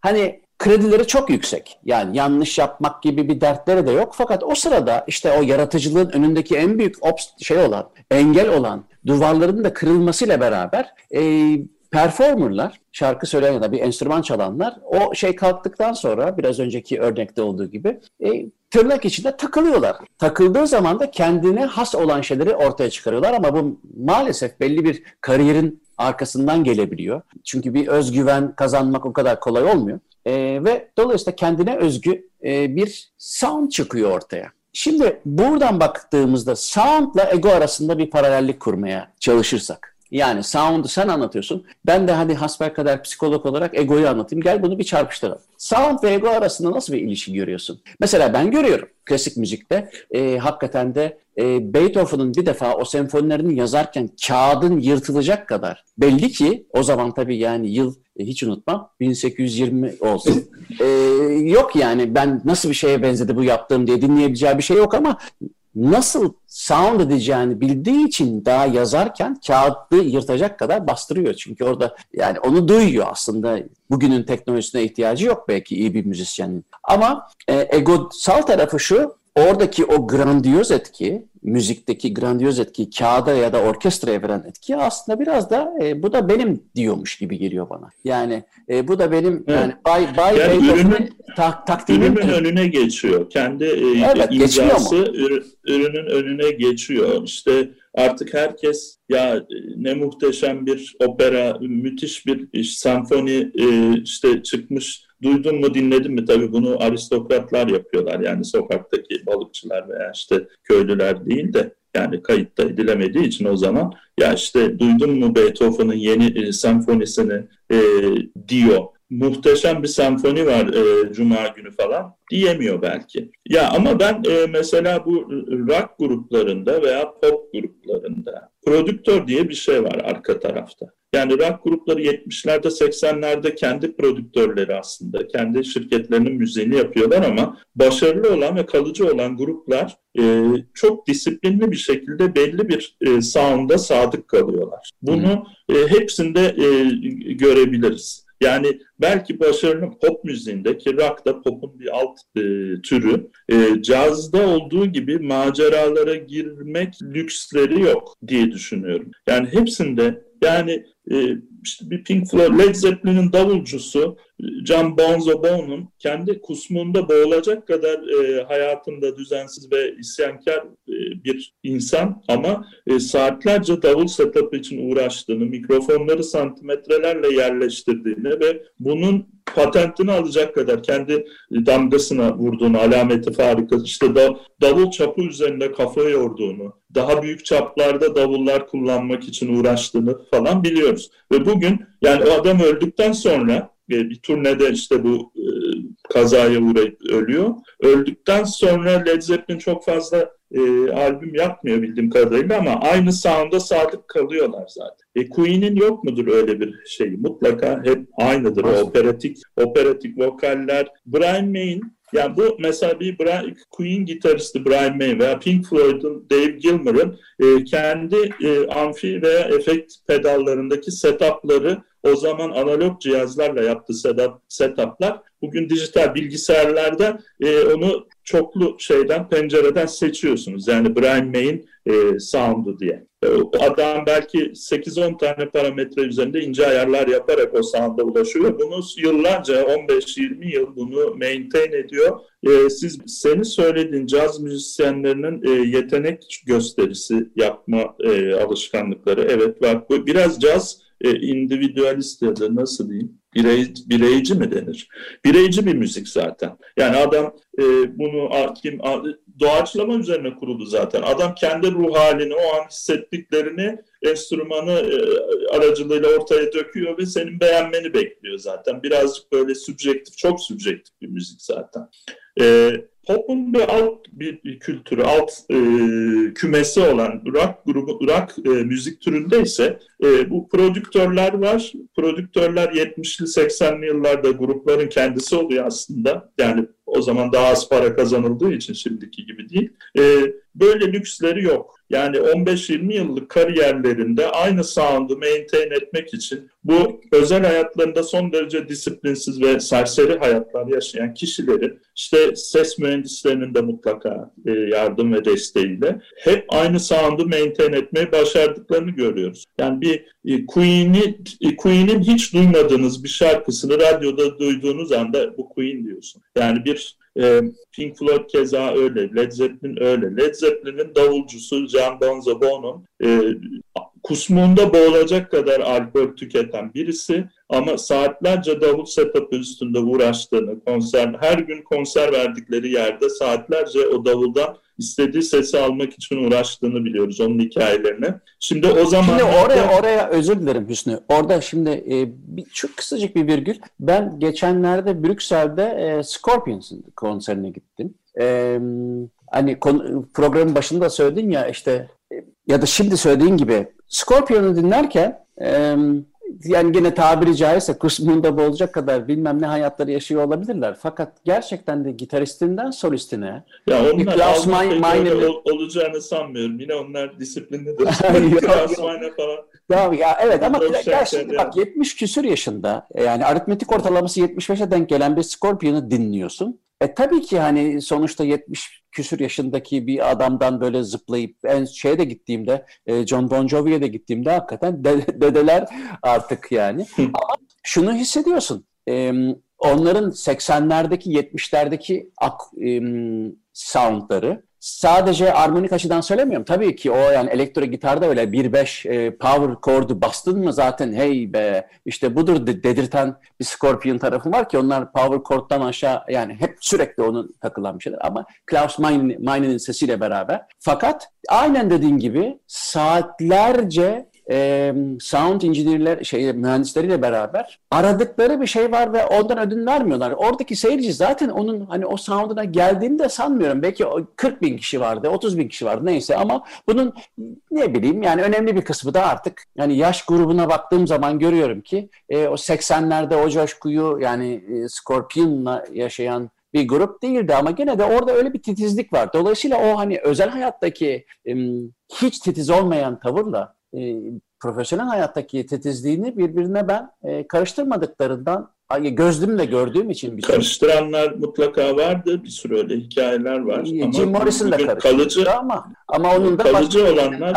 hani kredileri çok yüksek. Yani yanlış yapmak gibi bir dertleri de yok. Fakat o sırada işte o yaratıcılığın önündeki en büyük şey olan, engel olan duvarların da kırılmasıyla beraber e, performerlar, şarkı söyleyen ya da bir enstrüman çalanlar o şey kalktıktan sonra biraz önceki örnekte olduğu gibi e, tırnak içinde takılıyorlar. Takıldığı zaman da kendine has olan şeyleri ortaya çıkarıyorlar ama bu maalesef belli bir kariyerin arkasından gelebiliyor. Çünkü bir özgüven kazanmak o kadar kolay olmuyor. E, ve dolayısıyla kendine özgü e, bir sound çıkıyor ortaya. Şimdi buradan baktığımızda soundla ego arasında bir paralellik kurmaya çalışırsak yani sound'u sen anlatıyorsun. Ben de hani kadar psikolog olarak egoyu anlatayım. Gel bunu bir çarpıştıralım. Sound ve ego arasında nasıl bir ilişki görüyorsun? Mesela ben görüyorum klasik müzikte e, hakikaten de e, Beethoven'ın bir defa o senfonilerini yazarken kağıdın yırtılacak kadar belli ki o zaman tabii yani yıl e, hiç unutmam 1820 olsun. E, yok yani ben nasıl bir şeye benzedi bu yaptığım diye dinleyebileceği bir şey yok ama nasıl sound edeceğini bildiği için daha yazarken kağıdı yırtacak kadar bastırıyor. Çünkü orada yani onu duyuyor aslında. Bugünün teknolojisine ihtiyacı yok belki iyi bir müzisyenin. Ama e, egosal tarafı şu, oradaki o grandiyoz etki, müzikteki grandiyoz etki, kağıda ya da orkestraya veren etki aslında biraz da e, bu da benim diyormuş gibi geliyor bana. Yani e, bu da benim evet. yani Bay Bay yani ürünün, ta, takdimin ürünün önüne geçiyor. Kendi e, evet, imzası ürünün önüne geçiyor. İşte artık herkes ya e, ne muhteşem bir opera, müthiş bir iş, senfoni e, işte çıkmış duydun mu dinledin mi? Tabii bunu aristokratlar yapıyorlar. Yani sokaktaki balıkçılar veya işte köylüler değil de yani kayıtta edilemediği için o zaman ya işte duydun mu Beethoven'ın yeni e, senfonisini e, diyor. Muhteşem bir senfoni var e, Cuma günü falan diyemiyor belki. Ya ama ben e, mesela bu rock gruplarında veya pop gruplarında prodüktör diye bir şey var arka tarafta. Yani rock grupları 70'lerde 80'lerde kendi prodüktörleri aslında kendi şirketlerinin müziğini yapıyorlar ama başarılı olan ve kalıcı olan gruplar e, çok disiplinli bir şekilde belli bir e, sound'a sadık kalıyorlar. Bunu e, hepsinde e, görebiliriz. Yani belki başarılı pop müziğinde ki rock da popun bir alt e, türü e, cazda olduğu gibi maceralara girmek lüksleri yok diye düşünüyorum. Yani hepsinde yani e, işte bir Pink Floyd, Led Zeppelin'in davulcusu John Bonzobo'nun kendi kusmunda boğulacak kadar e, hayatında düzensiz ve isyankar e, bir insan ama e, saatlerce davul setup'ı için uğraştığını, mikrofonları santimetrelerle yerleştirdiğini ve bunun patentini alacak kadar kendi damgasına vurduğunu, alameti farikı, işte da, davul çapı üzerinde kafa yorduğunu, daha büyük çaplarda davullar kullanmak için uğraştığını falan biliyoruz. Ve bugün yani o adam öldükten sonra bir turnede işte bu e, kazaya uğrayıp ölüyor. Öldükten sonra Led Zeppelin çok fazla e, albüm yapmıyor bildiğim kadarıyla ama aynı sound'a sadık kalıyorlar zaten. E, Queen'in yok mudur öyle bir şey? Mutlaka hep aynıdır. O operatik, operatik vokaller. Brian May'in yani bu mesela bir Brian, Queen gitaristi Brian May veya Pink Floyd'un Dave Gilmour'ın e, kendi e, amfi veya efekt pedallarındaki setupları o zaman analog cihazlarla yaptığı setup, setuplar bugün dijital bilgisayarlarda e, onu çoklu şeyden pencereden seçiyorsunuz. Yani Brian May'in e, sound'u diye. E, adam belki 8-10 tane parametre üzerinde ince ayarlar yaparak o sound'a ulaşıyor. Bunu yıllarca 15-20 yıl bunu maintain ediyor. E, siz senin söylediğin caz müzisyenlerinin e, yetenek gösterisi yapma e, alışkanlıkları evet var. Bu biraz caz e, individualist ya da nasıl diyeyim birey, bireyci mi denir? Bireyci bir müzik zaten. Yani adam e, bunu kim doğaçlama üzerine kuruldu zaten. Adam kendi ruh halini, o an hissettiklerini enstrümanı e, aracılığıyla ortaya döküyor ve senin beğenmeni bekliyor zaten. Birazcık böyle subjektif, çok subjektif bir müzik zaten. E, pop'un bir alt bir kültürü, alt e, kümesi olan rock grubu, rock e, müzik türünde ise e, bu prodüktörler var. Prodüktörler 70'li 80'li yıllarda grupların kendisi oluyor aslında. Yani o zaman daha az para kazanıldığı için şimdiki gibi değil. E, böyle lüksleri yok. Yani 15-20 yıllık kariyerlerinde aynı sound'u maintain etmek için bu özel hayatlarında son derece disiplinsiz ve serseri hayatlar yaşayan kişilerin işte ses mühendislerinin de mutlaka e, yardım ve desteğiyle hep aynı sound'u maintain etmeyi başardıklarını görüyoruz. Yani bir e, Queen'i e, Queen'in hiç duymadığınız bir şarkısını radyoda duyduğunuz anda bu Queen diyorsun. Yani bir Pink Floyd keza öyle, Led Zeppelin öyle. Led Zeppelin'in davulcusu John Bonzabon'un e, kusmuğunda boğulacak kadar alkol tüketen birisi ama saatlerce davul setup'ı üstünde uğraştığını, konser, her gün konser verdikleri yerde saatlerce o davuldan istediği sesi almak için uğraştığını biliyoruz onun hikayelerini. Şimdi o zaman Şimdi oraya oraya özür dilerim Hüsnü. Orada şimdi e, bir, çok kısacık bir virgül. Ben geçenlerde Brüksel'de e, Scorpions'ın konserine gittim. E, hani konu, programın başında söyledin ya işte ya da şimdi söylediğin gibi Scorpion'u dinlerken e, yani gene tabiri caizse kısmında boğulacak kadar bilmem ne hayatları yaşıyor olabilirler. Fakat gerçekten de gitaristinden solistine ya onlar Klaus Alman Mein- pek öyle Meiner'in- ol- olacağını sanmıyorum. Yine onlar disiplinlidir. Klaus yok. Meine falan. Ya, ya evet ama Çok gerçekten şeker bak 70 küsür yaşında yani aritmetik ortalaması 75'e denk gelen bir Scorpion'u dinliyorsun. E tabii ki hani sonuçta 70 küsür yaşındaki bir adamdan böyle zıplayıp en şeye de gittiğimde e, John Bon Jovi'ye de gittiğimde hakikaten de- dedeler artık yani. Ama şunu hissediyorsun. E, onların 80'lerdeki 70'lerdeki ak- e, soundları sadece armonik açıdan söylemiyorum. Tabii ki o yani elektro gitarda öyle 1-5 e, power chord'u bastın mı zaten hey be işte budur de- dedirten bir Scorpion tarafı var ki onlar power chord'dan aşağı yani hep sürekli onun takılan bir şeyler ama Klaus Meine'nin sesiyle beraber. Fakat aynen dediğin gibi saatlerce e, sound engineerler şey mühendisleriyle beraber aradıkları bir şey var ve ondan ödün vermiyorlar. Oradaki seyirci zaten onun hani o sound'una geldiğini de sanmıyorum. Belki o 40 bin kişi vardı, 30 bin kişi vardı neyse ama bunun ne bileyim yani önemli bir kısmı da artık yani yaş grubuna baktığım zaman görüyorum ki e, o 80'lerde o coşkuyu yani e, Scorpion'la yaşayan bir grup değildi ama gene de orada öyle bir titizlik var. Dolayısıyla o hani özel hayattaki hiç titiz olmayan tavırla e, profesyonel hayattaki titizliğini birbirine ben e, karıştırmadıklarından gözlümle gördüğüm için bir şey. Karıştıranlar mutlaka vardı. Bir sürü öyle hikayeler var. Jim Morrison da karıştırdı kalıcı, ama ama onun da kalıcı olanlar-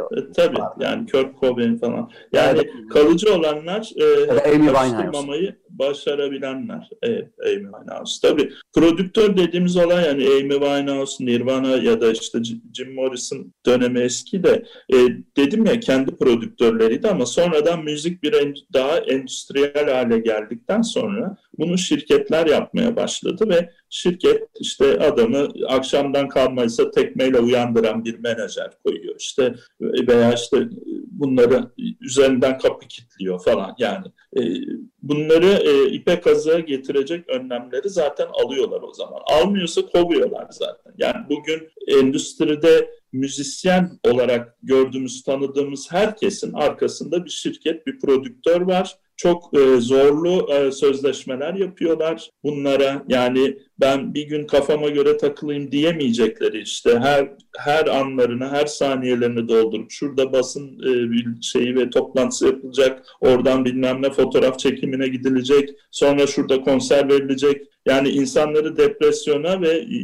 o. E, tabii Var. yani Kurt Cobain falan. Yani Evet. kalıcı olanlar e, Amy karıştırmamayı başarabilenler. Evet, Amy Winehouse. Tabii prodüktör dediğimiz olay yani Amy Winehouse, Nirvana ya da işte Jim Morrison dönemi eski de e, dedim ya kendi prodüktörleriydi ama sonradan müzik bir en- daha endüstriyel hale geldikten sonra bunu şirketler yapmaya başladı ve şirket işte adamı akşamdan kalmaysa tekmeyle uyandıran bir menajer koyuyor. İşte veya işte bunları üzerinden kapı kilitliyor falan. Yani e, bunları e, ipe kazığa getirecek önlemleri zaten alıyorlar o zaman. Almıyorsa kovuyorlar zaten. Yani bugün endüstride müzisyen olarak gördüğümüz tanıdığımız herkesin arkasında bir şirket bir prodüktör var çok e, zorlu e, sözleşmeler yapıyorlar bunlara. Yani ben bir gün kafama göre takılayım diyemeyecekleri işte her her anlarını, her saniyelerini doldurup şurada basın e, şeyi ve toplantısı yapılacak, oradan bilmem ne fotoğraf çekimine gidilecek, sonra şurada konser verilecek. Yani insanları depresyona ve e,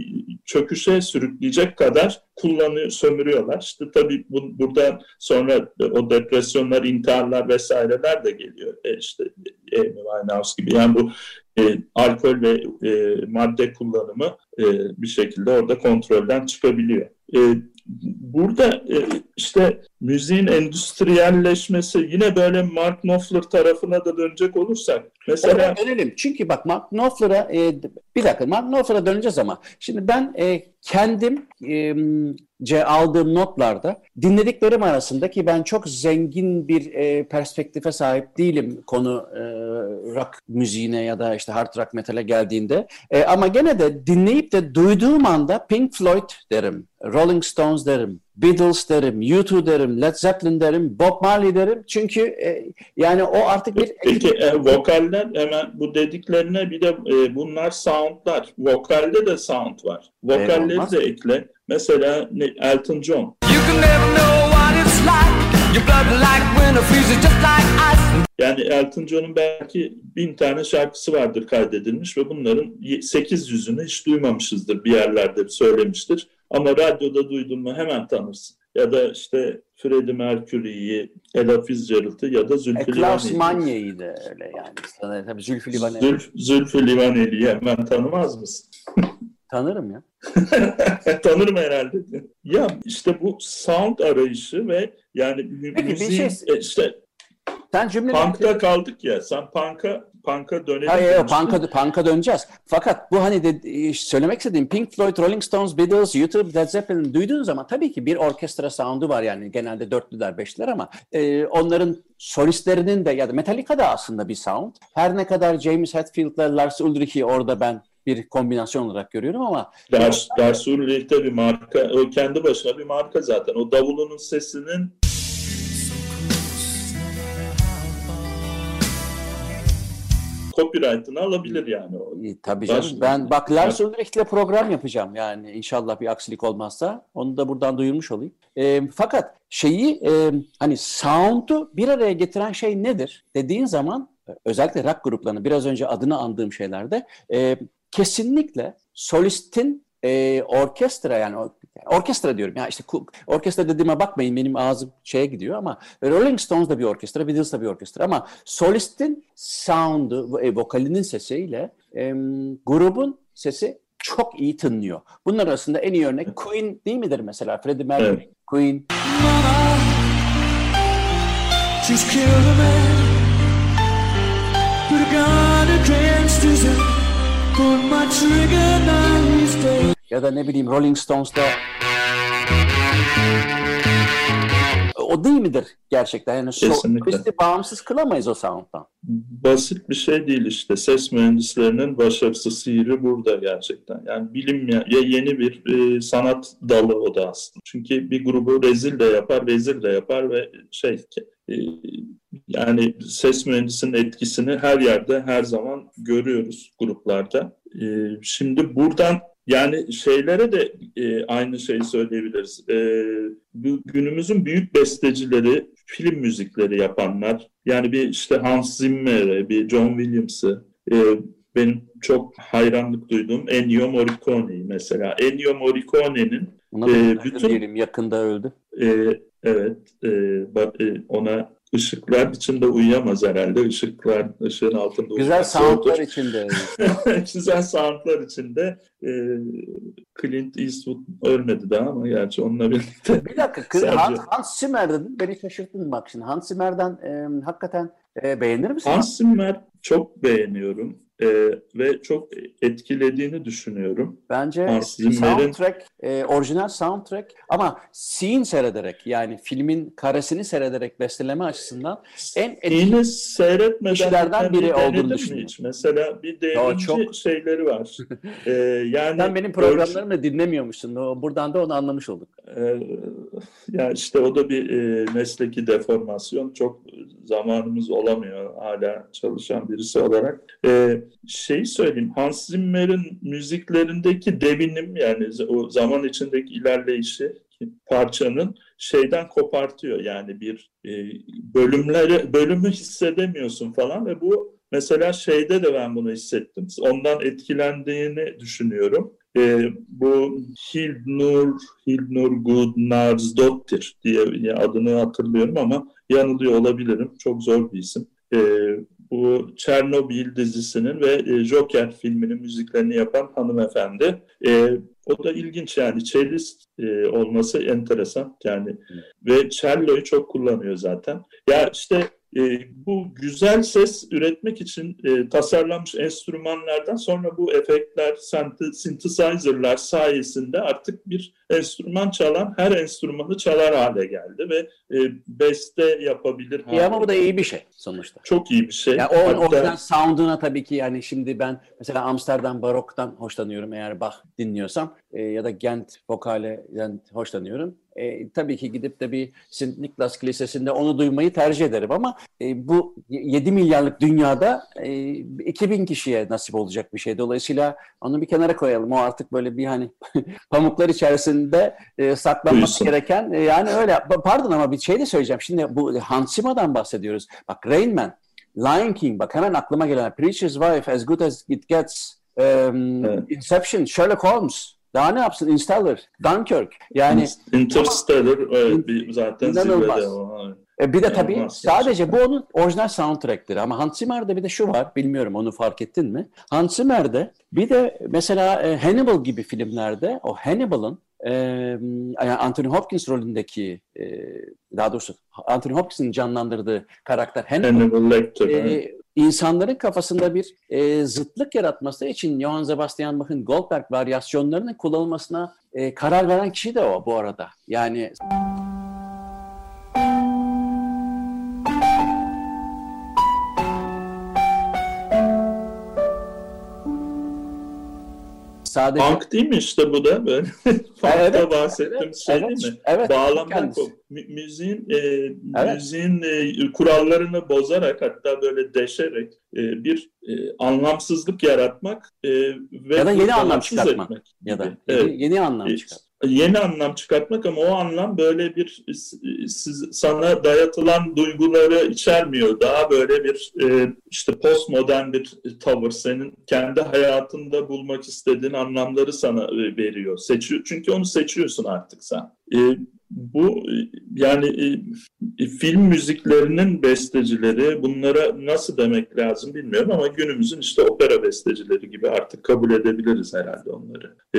çöküşe sürükleyecek kadar kullanıyor, sömürüyorlar. İşte tabii bu, burada sonra o depresyonlar, intiharlar vesaireler de geliyor. E işte Amy Winehouse gibi. Yani bu e, alkol ve e, madde kullanımı e, bir şekilde orada kontrolden çıkabiliyor. E, burada e, işte müziğin endüstriyelleşmesi yine böyle Mark Knopfler tarafına da dönecek olursak mesela Oraya dönelim. Çünkü bak Mark Knopfler'a e, bir dakika Mark Knopfler'a döneceğiz ama şimdi ben e, kendim e, aldığım notlarda dinlediklerim arasında ki ben çok zengin bir e, perspektife sahip değilim konu e, rock müziğine ya da işte hard rock metale geldiğinde. E, ama gene de dinleyip de duyduğum anda Pink Floyd derim, Rolling Stones derim, Beatles derim, U2 derim, Led Zeppelin derim, Bob Marley derim. Çünkü e, yani o artık bir... Peki e, vokaller hemen bu dediklerine bir de e, bunlar soundlar. Vokalde de sound var. Vokalleri de ekle. Mesela ne, Elton John. You can never know what it's like. Your blood like winter freezes just like ice. Yani Elton John'un belki bin tane şarkısı vardır kaydedilmiş ve bunların 800'ünü hiç duymamışızdır bir yerlerde söylemiştir. Ama radyoda duydun mu hemen tanırsın. Ya da işte Freddie Mercury'yi, Ella Fitzgerald'ı ya da E, Zülfü Klaus Livaneli'yi. Manye'yi de öyle yani. Sana, tabii Zülfü Livaneli Zülf, Zülfü Livaneli'yi hemen tanımaz mısın? tanırım ya. Tanırım herhalde. Ya işte bu sound arayışı ve yani Peki, müziğin, şey- e, işte Sen cümle punk'ta kaldık ya. Sen punk'a punk'a dönelim. Hayır, hayır, demiştin. punk'a, punk'a döneceğiz. Fakat bu hani de, söylemek istediğim Pink Floyd, Rolling Stones, Beatles, YouTube, Led Zeppelin duyduğun zaman tabii ki bir orkestra sound'u var yani genelde dörtlüler, beşliler ama e, onların solistlerinin de ya da Metallica da aslında bir sound. Her ne kadar James Hetfield'la Lars Ulrich'i orada ben bir kombinasyon olarak görüyorum ama Lars, Lars Ulrich'te bir marka, o kendi başına bir marka zaten. O davulunun sesinin copyright'ını alabilir yani e, tabii canım. Lars- Ben bak Lars Ulrich'le program yapacağım yani inşallah bir aksilik olmazsa. Onu da buradan duyurmuş olayım. E, fakat şeyi e, hani sound'u bir araya getiren şey nedir dediğin zaman e, özellikle rock gruplarının biraz önce adını andığım şeylerde e, kesinlikle solistin e, orkestra yani orkestra diyorum ya işte orkestra dediğime bakmayın benim ağzım şeye gidiyor ama Rolling Stones da bir orkestra, Beatles da bir orkestra ama solistin sound'u, e, vokalinin sesiyle e, grubun sesi çok iyi tınlıyor. Bunlar arasında en iyi örnek Queen değil midir mesela? Freddie Mercury, Evet. Queen. Mama, she's killed a man. Put a gun against his head. Pull my trigger, now he's dead. Ya da ne bileyim Rolling Stones'ta o değil midir gerçekten? Yani solisti bağımsız kılamayız o sound'dan. Basit bir şey değil işte. Ses mühendislerinin başarısı sihri burada gerçekten. Yani bilim ya, yeni bir e, sanat dalı o da aslında. Çünkü bir grubu rezil de yapar, vezir de yapar ve şey e, yani ses mühendisinin etkisini her yerde her zaman görüyoruz gruplarda. E, şimdi buradan yani şeylere de e, aynı şeyi söyleyebiliriz. E, bu günümüzün büyük bestecileri, film müzikleri yapanlar, yani bir işte Hans Zimmer'e, bir John Williams'ı, e, benim çok hayranlık duyduğum Ennio Morricone'yi mesela. Ennio Morricone'nin öldü bütün- diyelim yakında öldü. e, evet e, e, ona ışıklar içinde uyuyamaz herhalde. Işıklar, ışığın altında Güzel soundlar içinde. Güzel soundlar içinde e, Clint Eastwood ölmedi daha ama gerçi onunla birlikte Bir dakika, kız- Sadece- Hans, Hans Zimmer dedin, beni şaşırttın bak şimdi. Hans Zimmer'den e, hakikaten e, beğenir misin? Hans Zimmer çok beğeniyorum e, ve çok etkilediğini düşünüyorum. Bence Hans Zimmer'in- soundtrack, e, orijinal soundtrack ama scene seyrederek yani filmin karesini seyrederek besteleme açısından en etkili seyretmeden biri bir olduğunu düşünüyorum. hiç? Mesela bir Ya devrimci çok. şeyleri var. E, yani sen benim programlarımı da dinlemiyormuşsun. Buradan da onu anlamış olduk. Ee, ya işte o da bir e, mesleki deformasyon. Çok zamanımız olamıyor hala çalışan birisi olarak. Ee, şeyi söyleyeyim. Hans Zimmer'in müziklerindeki devinim yani o zaman içindeki ilerleyişi parçanın şeyden kopartıyor. Yani bir e, bölümleri bölümü hissedemiyorsun falan ve bu mesela şeyde de ben bunu hissettim. Ondan etkilendiğini düşünüyorum. E, bu Hilnur, Hilnur Gudnarsdottir diye adını hatırlıyorum ama yanılıyor olabilirim. Çok zor bir isim. E, bu Çernobil dizisinin ve e, Joker filminin müziklerini yapan hanımefendi. E, o da ilginç yani cellist e, olması enteresan yani ve cello'yu çok kullanıyor zaten. Ya işte e, bu güzel ses üretmek için e, tasarlanmış enstrümanlardan sonra bu efektler, synth- synthesizer'lar sayesinde artık bir enstrüman çalan her enstrümanı çalar hale geldi ve e, beste yapabilir hale ama bu da iyi bir şey sonuçta. Çok iyi bir şey. Ya o Hatta- sound'una tabii ki yani şimdi ben mesela Amsterdam Barok'tan hoşlanıyorum eğer Bach dinliyorsam e, ya da Gent Vokale'den hoşlanıyorum. E, tabii ki gidip de bir St. Nicholas Kilisesi'nde onu duymayı tercih ederim ama e, bu 7 milyarlık dünyada e, 2000 kişiye nasip olacak bir şey. Dolayısıyla onu bir kenara koyalım. O artık böyle bir hani pamuklar içerisinde e, saklanması Duysun. gereken e, yani öyle. Pa- Pardon ama bir şey de söyleyeceğim. Şimdi bu Hans Zimmer'dan bahsediyoruz. Bak Rain Man, Lion King bak hemen aklıma gelen Preacher's Wife, As Good As It Gets, um, Evet. Inception, Sherlock Holmes. Daha ne yapsın? Interstellar, Dunkirk. Yani Interstellar evet, bir, zaten İnanılmaz. zirvede o. evet. E, bir de tabii İnanılmaz sadece bu onun orijinal soundtrack'leri ama Hans Zimmer'de bir de şu var bilmiyorum onu fark ettin mi? Hans Zimmer'de bir de mesela e, Hannibal gibi filmlerde o Hannibal'ın e, yani Anthony Hopkins rolündeki e, daha doğrusu Anthony Hopkins'in canlandırdığı karakter Hannibal Lecter. e, insanların kafasında bir e, zıtlık yaratması için Johann Sebastian Bach'ın Goldberg varyasyonlarının kullanılmasına e, karar veren kişi de o bu arada. Yani sadece Punk değil mi işte bu da böyle? Punk'ta Evet, bahsettiğimiz şey evet, değil mi? evet, kop. Mü- Müziğin, e, Evet. müziğin e, kurallarını bozarak hatta böyle deşerek e, bir e, anlamsızlık yaratmak e, ve Ya da yeni anlam çıkartmak. etmek ya da gibi. yeni, Evet. yeni anlam E, çıkar. Yeni anlam çıkartmak ama o anlam böyle bir siz, sana dayatılan duyguları içermiyor. Daha böyle bir e, işte postmodern bir tavır. Senin kendi hayatında bulmak istediğin anlamları sana veriyor. Seçiyor. Çünkü onu seçiyorsun artık sen. E, bu yani e, film müziklerinin bestecileri bunlara nasıl demek lazım bilmiyorum ama günümüzün işte opera bestecileri gibi artık kabul edebiliriz herhalde onları. E,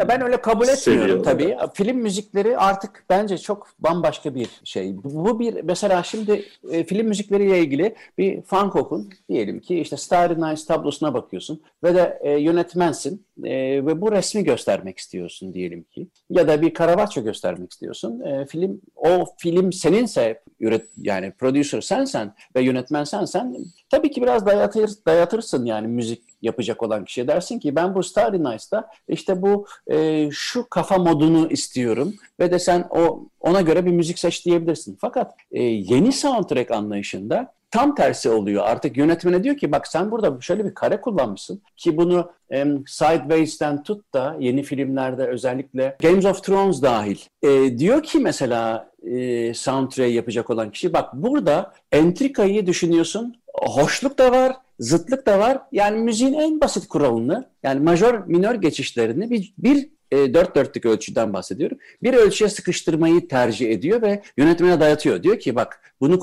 Ya ben öyle kabul etmiyorum tabii. Film müzikleri artık bence çok bambaşka bir şey. Bu bir mesela şimdi e, film müzikleriyle ilgili bir fan kokun diyelim ki işte Starry Night tablosuna bakıyorsun ve de e, yönetmensin e, ve bu resmi göstermek istiyorsun diyelim ki ya da bir Caravaggio göstermek istiyorsun. E, film o film seninse üret yani producer sensen ve yönetmen sensen tabii ki biraz dayatır, dayatırsın yani müzik yapacak olan kişiye dersin ki ben bu Starry Night'ta işte bu e, şu kafa modunu istiyorum ve de sen o ona göre bir müzik seç diyebilirsin. Fakat e, yeni soundtrack anlayışında tam tersi oluyor. Artık yönetmene diyor ki bak sen burada şöyle bir kare kullanmışsın ki bunu em, Sideways'ten tut da yeni filmlerde özellikle Games of Thrones dahil. E, diyor ki mesela e, soundtrack yapacak olan kişi bak burada entrikayı düşünüyorsun. Hoşluk da var, zıtlık da var. Yani müziğin en basit kuralını yani majör minör geçişlerini bir, bir e, dört dörtlük ölçüden bahsediyorum. Bir ölçüye sıkıştırmayı tercih ediyor ve yönetmene dayatıyor. Diyor ki bak bunu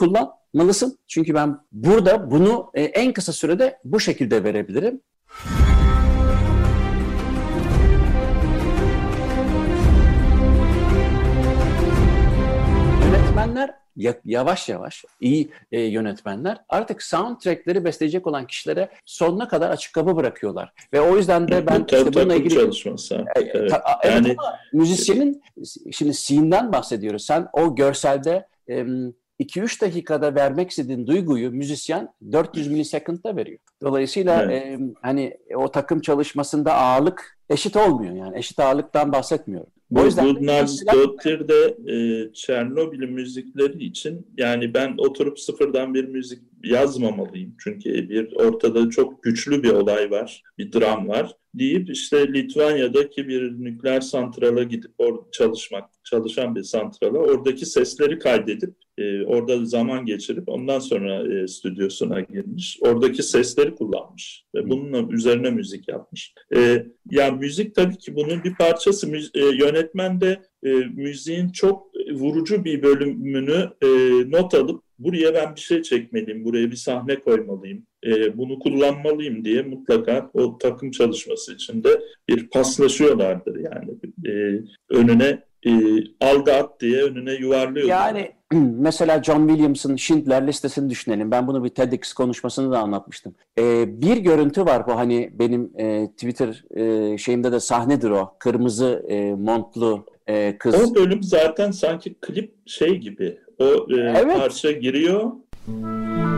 kullanmalısın. Çünkü ben burada bunu e, en kısa sürede bu şekilde verebilirim. Yönetmenler ya- yavaş yavaş iyi e, yönetmenler artık soundtrackleri besleyecek olan kişilere sonuna kadar açık kapı bırakıyorlar. Ve o yüzden de ben tabii işte bununla ilgili çalışması e, evet. ta- evet Yani- ama müzisyenin şimdi scene'den bahsediyoruz. Sen o görselde 2-3 dakikada vermek istediğin duyguyu müzisyen 400 milisekundda veriyor. Dolayısıyla Evet. e, hani o takım çalışmasında ağırlık eşit olmuyor yani. Eşit ağırlıktan bahsetmiyorum. Bu O yüzden Dottir de e, Çernobil müzikleri için yani ben oturup sıfırdan bir müzik yazmamalıyım. Çünkü bir ortada çok güçlü bir olay var, bir dram var deyip işte Litvanya'daki bir nükleer santrala gidip orada çalışmak, çalışan bir santrala oradaki sesleri kaydedip e, orada zaman geçirip ondan sonra e, stüdyosuna girmiş. Oradaki sesleri kullanmış ve bununla üzerine müzik yapmış. E, ya müzik tabii ki bunun bir parçası. Müz- e, yönetmen de e, müziğin çok vurucu bir bölümünü e, not alıp buraya ben bir şey çekmeliyim, buraya bir sahne koymalıyım, e, bunu kullanmalıyım diye mutlaka o takım çalışması içinde bir paslaşıyorlardır yani. E, önüne e, aldı at diye önüne yuvarlıyorlar. Yani mesela John Williams'ın Schindler listesini düşünelim. Ben bunu bir TEDx konuşmasında da anlatmıştım. Ee, bir görüntü var bu hani benim e, Twitter e, şeyimde de sahnedir o. Kırmızı e, montlu e, kız. O bölüm zaten sanki klip şey gibi. O e, Evet. parça giriyor. Üf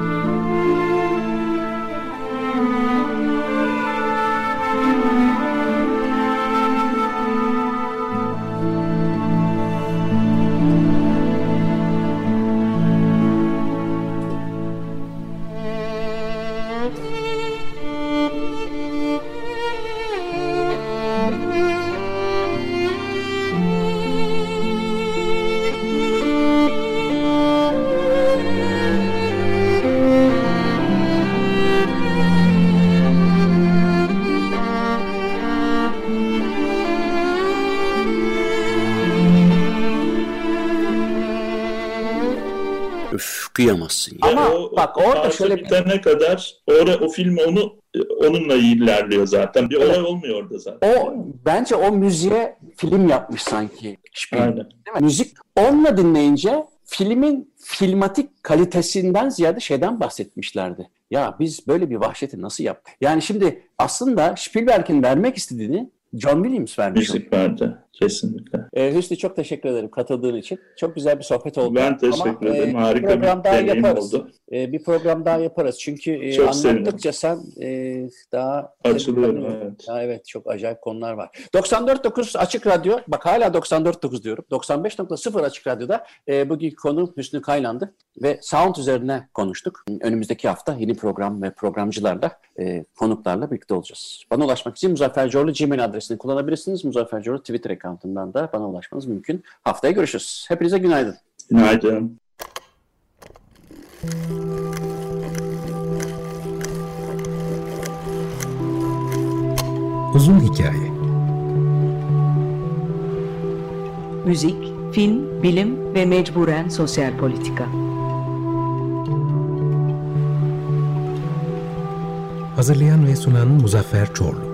kıyamazsın. Ve Ama o, bak o orada şöyle bir... bitene kadar orada o film onu onunla ilerliyor zaten. Bir olay olmuyor orada zaten. O bence o müziğe film yapmış sanki. Spielberg, Aynen. Değil mi? Müzik onunla dinleyince filmin filmatik kalitesinden ziyade şeyden bahsetmişlerdi. Ya biz böyle bir vahşeti nasıl yaptık? Yani şimdi aslında Spielberg'in vermek istediğini John Williams vermiş. Müzik verdi. Kesinlikle. Ee, Hüsnü çok teşekkür ederim katıldığın için. Çok güzel bir sohbet oldu. Ben teşekkür Ama, e, ederim. bir Harika program bir daha yaparız. oldu. E, bir program daha yaparız. Çünkü e, Çok anlattıkça sen e, daha... Açılıyorum, evet. Ya evet çok acayip konular var. 94.9 Açık Radyo, bak hala 94.9 diyorum. 95.0 Açık Radyo'da e, bugünkü konu Hüsnü Kaylan'dı ve sound üzerine konuştuk. Önümüzdeki hafta yeni program ve programcılarla, e, konuklarla birlikte olacağız. Bana ulaşmak için Muzaffer Coğlu Gmail adresini kullanabilirsiniz. Muzaffer Coğlu Twitter account'undan da bana ulaşmanız mümkün. Haftaya görüşürüz. Hepinize günaydın. Günaydın. Uzun Hikaye Müzik, film, bilim ve mecburen sosyal politika. Hazırlayan ve sunan Muzaffer Çorlu